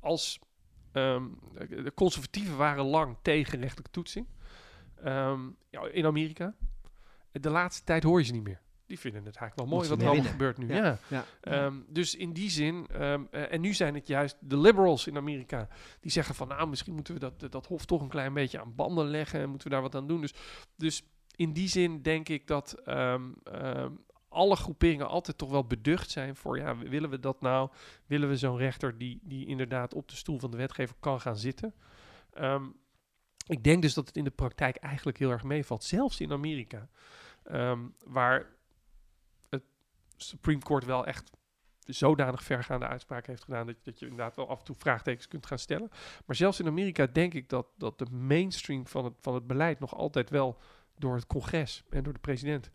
als ehm, de conservatieven waren lang tegen rechtelijke toetsing Ehm, ja, in Amerika, de laatste tijd hoor je ze niet meer. Die vinden het eigenlijk wel mooi wat er allemaal gebeurt nu. Ja. Ja. Ja. Ehm, dus in die zin, eh, en nu zijn het juist de liberals in Amerika die zeggen van nou, misschien moeten we dat, dat hof toch een klein beetje aan banden leggen en moeten we daar wat aan doen. Dus, dus in die zin denk ik dat alle groeperingen altijd toch wel beducht zijn voor ja, willen we dat nou? Willen we zo'n rechter die, die inderdaad op de stoel van de wetgever kan gaan zitten? Ehm, ik denk dus dat het in de praktijk eigenlijk heel erg meevalt, zelfs in Amerika, ehm, waar het Supreme Court wel echt zodanig vergaande uitspraak heeft gedaan dat, dat je inderdaad wel af en toe vraagtekens kunt gaan stellen. Maar zelfs in Amerika denk ik dat, dat de mainstream van het, van het beleid nog altijd wel door het congres en door de president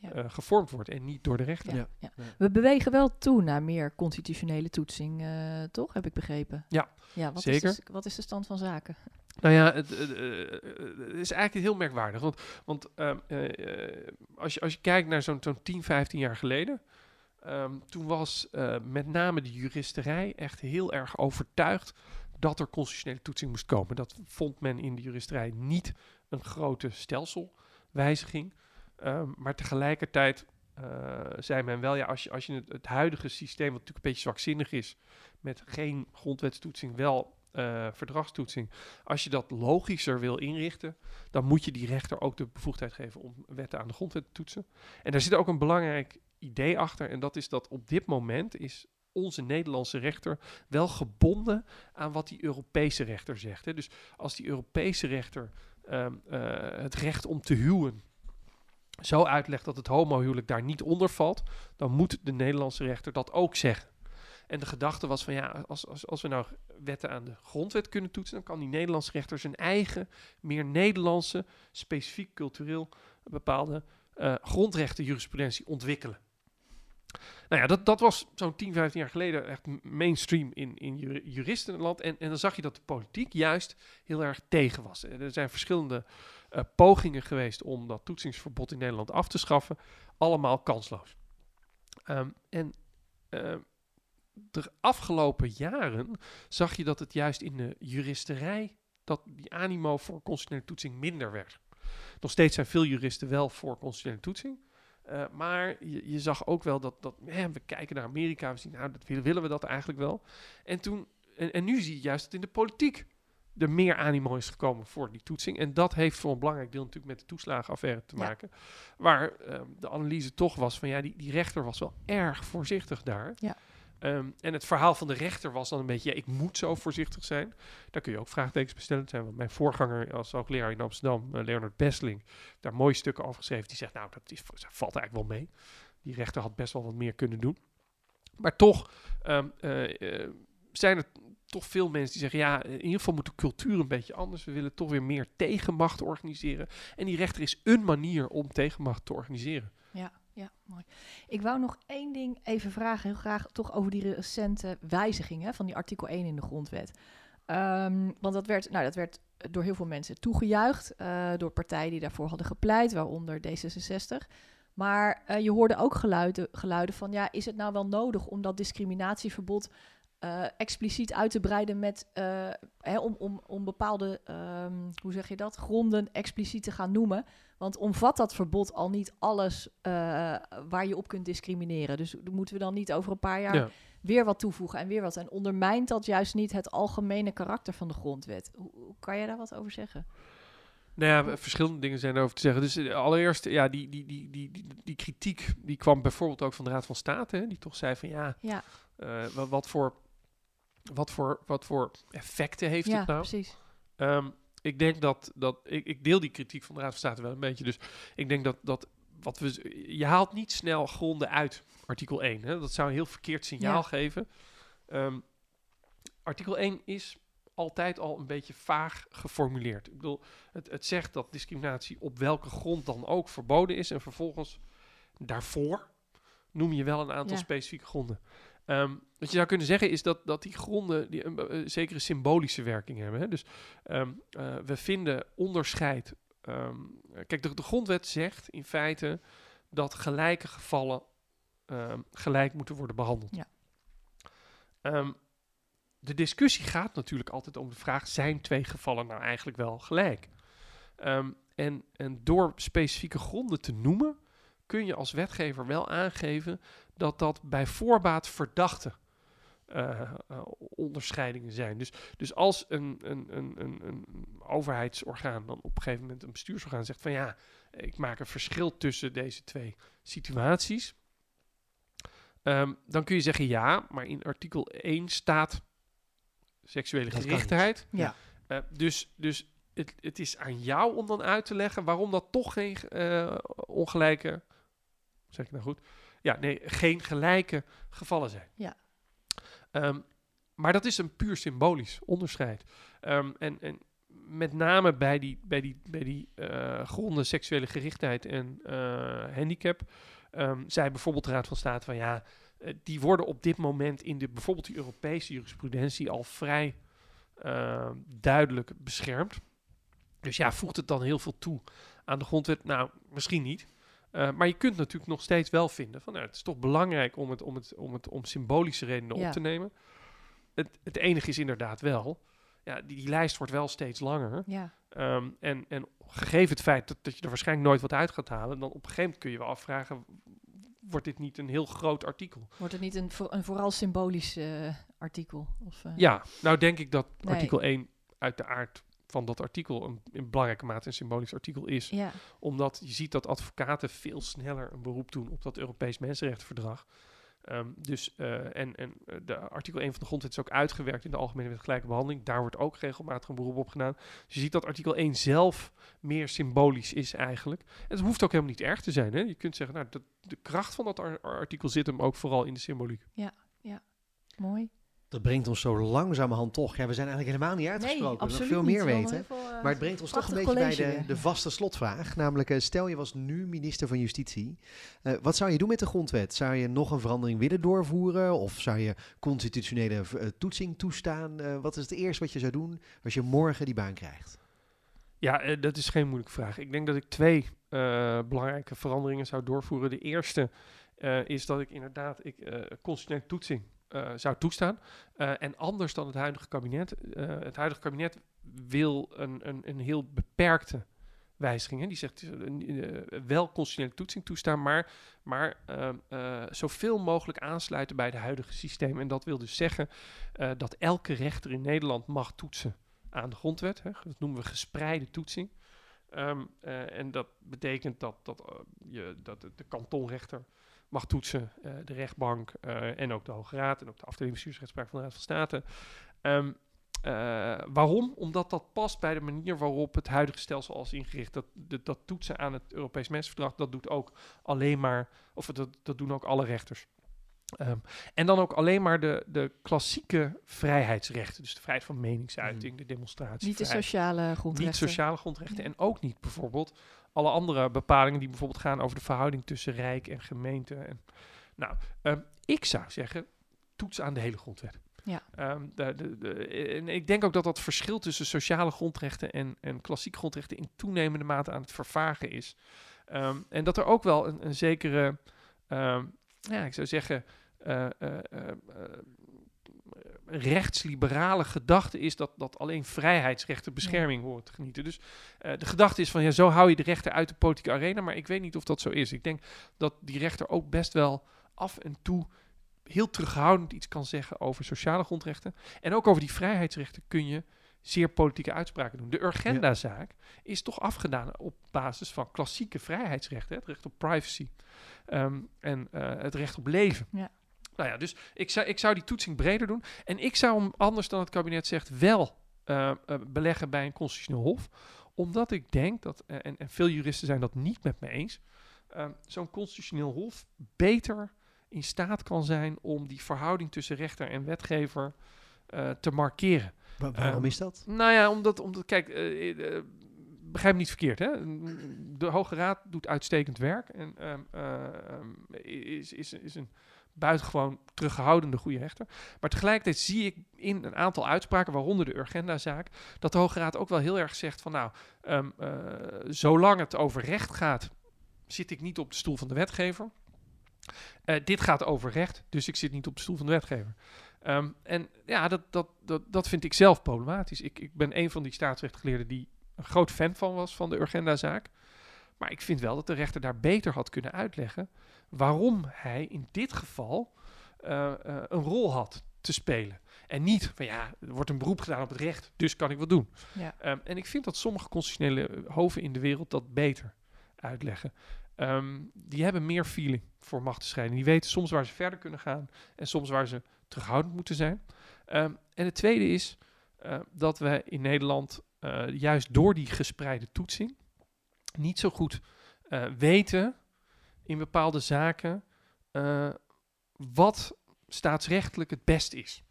Ja. eh, gevormd wordt en niet door de rechter. Ja, Ja. ja. Ja. We bewegen wel toe naar meer constitutionele toetsing, eh, toch? Heb ik begrepen. Ja, ja wat zeker. Is de, wat is de stand van zaken? Nou ja, het, het, eh, het is eigenlijk heel merkwaardig. Want, want ehm, eh, eh, als, je, als je kijkt naar zo'n zo'n 10, 15 jaar geleden. ehm, toen was eh, met name de juristerij echt heel erg overtuigd dat er constitutionele toetsing moest komen. Dat vond men in de juristerij niet een grote stelselwijziging. Ehm, maar tegelijkertijd eh, zei men wel, ja, als je, als je het, het huidige systeem, wat natuurlijk een beetje zwakzinnig is, met geen grondwetstoetsing, wel eh, verdragstoetsing, als je dat logischer wil inrichten, dan moet je die rechter ook de bevoegdheid geven om wetten aan de grondwet te toetsen. En daar zit ook een belangrijk idee achter, en dat is dat op dit moment is onze Nederlandse rechter wel gebonden aan wat die Europese rechter zegt. Hè. Dus als die Europese rechter ehm, eh, het recht om te huwen zo uitlegt dat het homohuwelijk daar niet onder valt, dan moet de Nederlandse rechter dat ook zeggen. En de gedachte was van ja, als, als, als we nou wetten aan de grondwet kunnen toetsen, dan kan die Nederlandse rechter zijn eigen, meer Nederlandse, specifiek cultureel bepaalde eh grondrechten jurisprudentie ontwikkelen. Nou ja, dat, dat was zo'n 10, 15 jaar geleden echt mainstream in, in jur- juristenland. En, en dan zag je dat de politiek juist heel erg tegen was. En Er zijn verschillende eh, pogingen geweest om dat toetsingsverbod in Nederland af te schaffen. Allemaal kansloos. Ehm, en ehm, de afgelopen jaren zag je dat het juist in de juristerij, dat die animo voor constitutionele toetsing minder werd. Nog steeds zijn veel juristen wel voor constitutionele toetsing. Eh, maar je, je zag ook wel dat, dat we kijken naar Amerika, we zien, nou, dat willen, willen we dat eigenlijk wel. En, toen, en, en nu zie je juist dat in de politiek er meer animo is gekomen voor die toetsing. En dat heeft voor een belangrijk deel natuurlijk met de toeslagenaffaire te Ja. maken. Waar ehm, de analyse toch was van ja, die, die rechter was wel erg voorzichtig daar. Ja. Ehm, en het verhaal van de rechter was dan een beetje, ja, ik moet zo voorzichtig zijn. Daar kun je ook vraagtekens bij stellen. Zijn, want mijn voorganger als hoogleraar in Amsterdam, uh, Leonard Besseling, daar mooie stukken over geschreven. Die zegt, nou, dat is, valt eigenlijk wel mee. Die rechter had best wel wat meer kunnen doen. Maar toch um, uh, zijn er toch veel mensen die zeggen, ja, in ieder geval moet de cultuur een beetje anders. We willen toch weer meer tegenmacht organiseren. En die rechter is een manier om tegenmacht te organiseren. Ja, ja, mooi. Ik wou nog één ding even vragen, heel graag toch over die recente wijzigingen van die artikel 1 in de grondwet. Um, want dat werd, nou, dat werd door heel veel mensen toegejuicht, uh, door partijen die daarvoor hadden gepleit, waaronder D66. Maar uh, je hoorde ook geluiden, geluiden van, ja, is het nou wel nodig om dat discriminatieverbod uh, expliciet uit te breiden met, uh, hè, om, om, om bepaalde, um, hoe zeg je dat, gronden expliciet te gaan noemen. Want omvat dat verbod al niet alles uh, waar je op kunt discrimineren. Dus moeten we dan niet over een paar jaar ja. weer wat toevoegen en weer wat. En ondermijnt dat juist niet het algemene karakter van de grondwet? Hoe, hoe kan je daar wat over zeggen? Nou ja, verschillende dingen zijn erover te zeggen. Dus allereerst, ja, die, die, die, die, die, die kritiek die kwam bijvoorbeeld ook van de Raad van State. Hè, die toch zei van ja, ja. wat, wat voor wat voor, wat voor effecten heeft ja, het nou? precies. Um, ik denk dat, dat ik, ik deel die kritiek van de Raad van State wel een beetje. Dus ik denk dat, dat wat we, je haalt niet snel gronden uit artikel 1. Hè? Dat zou een heel verkeerd signaal Ja. geven. Um, artikel 1 is altijd al een beetje vaag geformuleerd. Ik bedoel, het, het zegt dat discriminatie op welke grond dan ook verboden is. En vervolgens daarvoor noem je wel een aantal Ja. specifieke gronden. Ehm, wat je zou kunnen zeggen is dat, dat die gronden die een, eh, zekere symbolische werking hebben. Hè? Dus ehm, eh, we vinden onderscheid. ehm, kijk, de, de grondwet zegt in feite dat gelijke gevallen gelijk moeten worden behandeld. Ja. De discussie gaat natuurlijk altijd om de vraag: zijn twee gevallen nou eigenlijk wel gelijk? En, en door specifieke gronden te noemen, kun je als wetgever wel aangeven dat dat bij voorbaat verdachte eh, eh, onderscheidingen zijn. Dus, dus als een, een, een, een, een overheidsorgaan dan op een gegeven moment een bestuursorgaan zegt van ja, ik maak een verschil tussen deze twee situaties, ehm, dan kun je zeggen ja, maar in artikel 1 staat seksuele Dat gerichtheid. Ja. Eh, dus dus het, het is aan jou om dan uit te leggen waarom dat toch geen ongelijke, zeg ik nou goed? Ja, nee, geen gelijke gevallen zijn. Ja. Ehm, maar dat is een puur symbolisch onderscheid. Ehm, en, en met name bij die, bij die, bij die eh, gronden seksuele gerichtheid en eh, handicap, ehm, zei bijvoorbeeld de Raad van State van ja, eh, die worden op dit moment in de, bijvoorbeeld die Europese jurisprudentie al vrij duidelijk beschermd. Dus ja, voegt het dan heel veel toe aan de grondwet? Nou, misschien niet. Eh, maar je kunt natuurlijk nog steeds wel vinden van nou, het is toch belangrijk om het om, het, om, het, om symbolische redenen Ja. op te nemen. Het, het enige is inderdaad wel, ja, die, die lijst wordt wel steeds langer. Ja, Ehm, en, en gegeven het feit dat, dat je er waarschijnlijk nooit wat uit gaat halen, dan op een gegeven moment kun je wel afvragen, wordt dit niet een heel groot artikel? wordt het niet een, vo- een vooral symbolisch eh, artikel? Of, eh, Ja, nou denk ik dat Nee. artikel 1 uit de aard van dat artikel een, in belangrijke mate een symbolisch artikel is. Ja, Omdat je ziet dat advocaten veel sneller een beroep doen op dat Europees Mensenrechtenverdrag. Ehm, dus, eh, en, en eh, de artikel 1 van de grondwet is ook uitgewerkt in de Algemene Wet Gelijke Behandeling. Daar wordt ook regelmatig een beroep op gedaan. Dus je ziet dat artikel 1 zelf meer symbolisch is eigenlijk. En het hoeft ook helemaal niet erg te zijn. Hè? Je kunt zeggen, nou, de, de kracht van dat ar- artikel zit hem ook vooral in de symboliek. mooi. Dat brengt ons zo langzamerhand toch. Ja, we zijn eigenlijk helemaal niet uitgesproken. we willen nog veel meer weten. Maar het brengt ons toch een beetje bij de, weer. de vaste slotvraag. Namelijk, eh, stel je was nu minister van Justitie. Eh, wat zou je doen met de grondwet? Zou je nog een verandering willen doorvoeren? Of zou je constitutionele eh, toetsing toestaan? Eh, wat is het eerste wat je zou doen als je morgen die baan krijgt? Ja, eh, dat is geen moeilijke vraag. Ik denk dat ik twee eh, belangrijke veranderingen zou doorvoeren. De eerste eh, is dat ik inderdaad ik, eh constitutionele toetsing eh, zou toestaan. Eh, en anders dan het huidige kabinet. eh, het huidige kabinet wil een, een, een heel beperkte wijziging. Hè. Die zegt wel constitutionele toetsing toestaan, maar, maar eh, eh, zoveel mogelijk aansluiten bij het huidige systeem. En dat wil dus zeggen dat elke rechter in Nederland mag toetsen aan de grondwet. Hè. Dat noemen we gespreide toetsing. Ehm, eh, en dat betekent dat, dat, je, dat de kantonrechter mag toetsen, uh, de rechtbank uh, en ook de Hoge Raad en ook de afdeling bestuursrechtspraak van de Raad van State. Um, uh, waarom? Omdat dat past bij de manier waarop het huidige stelsel als ingericht. Dat, dat, dat toetsen aan het Europees Mensenverdrag, dat doet ook alleen maar, of dat, dat doen ook alle rechters. Um, en dan ook alleen maar de, de klassieke vrijheidsrechten. Dus de vrijheid van meningsuiting, mm. de demonstratie. Niet de sociale grondrechten. Niet sociale grondrechten. En ook niet bijvoorbeeld alle andere bepalingen die bijvoorbeeld gaan over de verhouding tussen rijk en gemeente. En, nou, um, ik zou zeggen, toets aan de hele grondwet. Ja. Um, de, de, de, en ik denk ook dat dat verschil tussen sociale grondrechten en, en klassieke grondrechten in toenemende mate aan het vervagen is. Um, en dat er ook wel een, een zekere, ja, ik zou zeggen, uh, uh, uh, rechtsliberale gedachte is dat, dat alleen vrijheidsrechten bescherming ja. horen te genieten. Dus de gedachte is van ja, zo hou je de rechten uit de politieke arena, maar ik weet niet of dat zo is. Ik denk dat die rechter ook best wel af en toe heel terughoudend iets kan zeggen over sociale grondrechten. En ook over die vrijheidsrechten kun je zeer politieke uitspraken doen. De Urgenda-zaak is toch afgedaan op basis van klassieke vrijheidsrechten. Het recht op privacy um, en uh, het recht op leven. Ja. Nou ja, dus ik zou, ik zou die toetsing breder doen. En ik zou hem, anders dan het kabinet zegt, wel uh, uh, beleggen bij een constitutioneel hof. Omdat ik denk dat, en, en veel juristen zijn dat niet met me eens, ehm, zo'n constitutioneel hof beter in staat kan zijn om die verhouding tussen rechter en wetgever te markeren. Wa waarom um, is dat? Nou ja, omdat, omdat kijk, begrijp me niet verkeerd, hè? De Hoge Raad doet uitstekend werk en um, is, is, is een buitengewoon terughoudende goede rechter. Maar tegelijkertijd zie ik in een aantal uitspraken, waaronder de Urgenda-zaak, dat de Hoge Raad ook wel heel erg zegt van nou, um, uh, zolang het over recht gaat, zit ik niet op de stoel van de wetgever. Uh, dit gaat over recht, dus ik zit niet op de stoel van de wetgever. Um, en ja, dat, dat, dat, dat vind ik zelf problematisch. Ik, ik ben een van die staatsrechtgeleerden die een groot fan van was van de Urgenda-zaak. Maar ik vind wel dat de rechter daar beter had kunnen uitleggen waarom hij in dit geval uh, uh, een rol had te spelen. En niet van ja, er wordt een beroep gedaan op het recht, dus kan ik wat doen. Ja. Um, en ik vind dat sommige constitutionele hoven in de wereld dat beter uitleggen. Um, die hebben meer feeling voor machtsscheiding. Die weten soms waar ze verder kunnen gaan en soms waar ze terughoudend moeten zijn. Um, en het tweede is uh, dat we in Nederland uh, juist door die gespreide toetsing niet zo goed uh, weten in bepaalde zaken wat staatsrechtelijk het best is.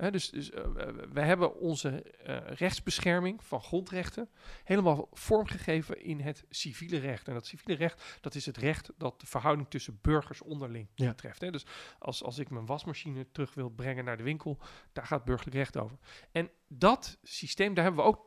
He, dus, dus uh, we hebben onze uh, rechtsbescherming van grondrechten helemaal vormgegeven in het civiele recht. En dat civiele recht, dat is het recht dat de verhouding tussen burgers onderling ja. betreft. He, dus als, als ik mijn wasmachine terug wil brengen naar de winkel, daar gaat burgerlijk recht over. En dat systeem, daar hebben we ook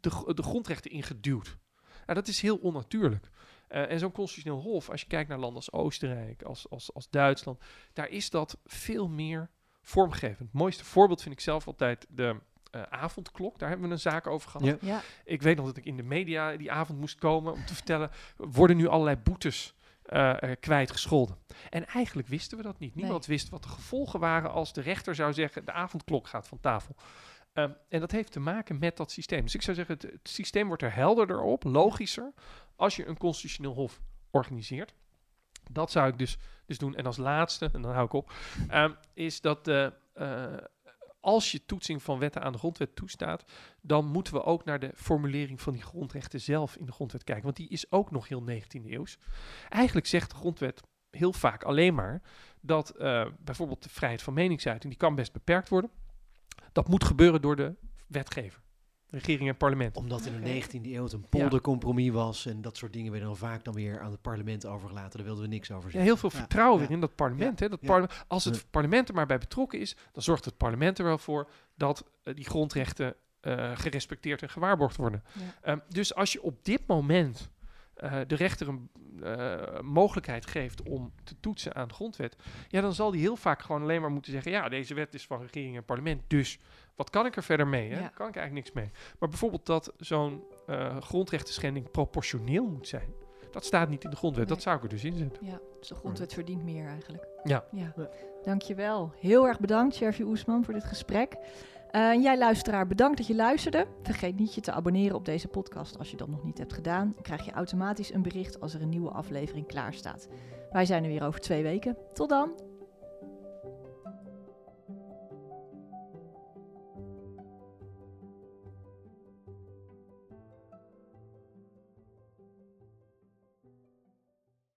de, de grondrechten in geduwd. Nou, dat is heel onnatuurlijk. Uh, en zo'n constitutioneel hof, als je kijkt naar landen als Oostenrijk, als, als, als Duitsland, daar is dat veel meer vormgeven. Het mooiste voorbeeld vind ik zelf altijd de uh, avondklok. Daar hebben we een zaak over gehad. Ja. Ja. Ik weet nog dat ik in de media die avond moest komen om te vertellen... worden nu allerlei boetes uh, kwijtgescholden. En eigenlijk wisten we dat niet. Niemand nee. wist wat de gevolgen waren als de rechter zou zeggen... de avondklok gaat van tafel. Um, en dat heeft te maken met dat systeem. Dus ik zou zeggen, het, systeem wordt er helderder op, logischer... als je een constitutioneel hof organiseert. Dat zou ik dus, dus doen. En als laatste, en dan hou ik op, um, is dat uh, uh, als je toetsing van wetten aan de grondwet toestaat, dan moeten we ook naar de formulering van die grondrechten zelf in de grondwet kijken. Want die is ook nog heel 19e eeuws. Eigenlijk zegt de grondwet heel vaak alleen maar dat uh, bijvoorbeeld de vrijheid van meningsuiting, die kan best beperkt worden. Dat moet gebeuren door de wetgever regering en parlement. Omdat in de 19e eeuw het een poldercompromis ja. was en dat soort dingen werden dan vaak dan weer aan het parlement overgelaten. Daar wilden we niks over zeggen. Ja, heel veel vertrouwen ja. weer in dat parlement. Hè? Dat parlement als het parlement er maar bij betrokken is, dan zorgt het parlement er wel voor dat uh, die grondrechten uh, gerespecteerd en gewaarborgd worden. Um, dus als je op dit moment uh, de rechter een uh, mogelijkheid geeft om te toetsen aan de grondwet, ja, dan zal die heel vaak gewoon alleen maar moeten zeggen: ja, deze wet is van regering en parlement, dus wat kan ik er verder mee? Hè? Ja. Kan ik eigenlijk niks mee. Maar bijvoorbeeld dat zo'n uh, grondrechtenschending proportioneel moet zijn. Dat staat niet in de grondwet. Nee. Dat zou ik er dus in zetten. Ja, dus de grondwet verdient meer eigenlijk. Ja. ja. Dankjewel. Heel erg bedankt, Shervie Oesman, voor dit gesprek. Uh, jij luisteraar, bedankt dat je luisterde. Vergeet niet je te abonneren op deze podcast als je dat nog niet hebt gedaan. Dan krijg je automatisch een bericht als er een nieuwe aflevering klaar staat. Wij zijn er weer over twee weken. Tot dan!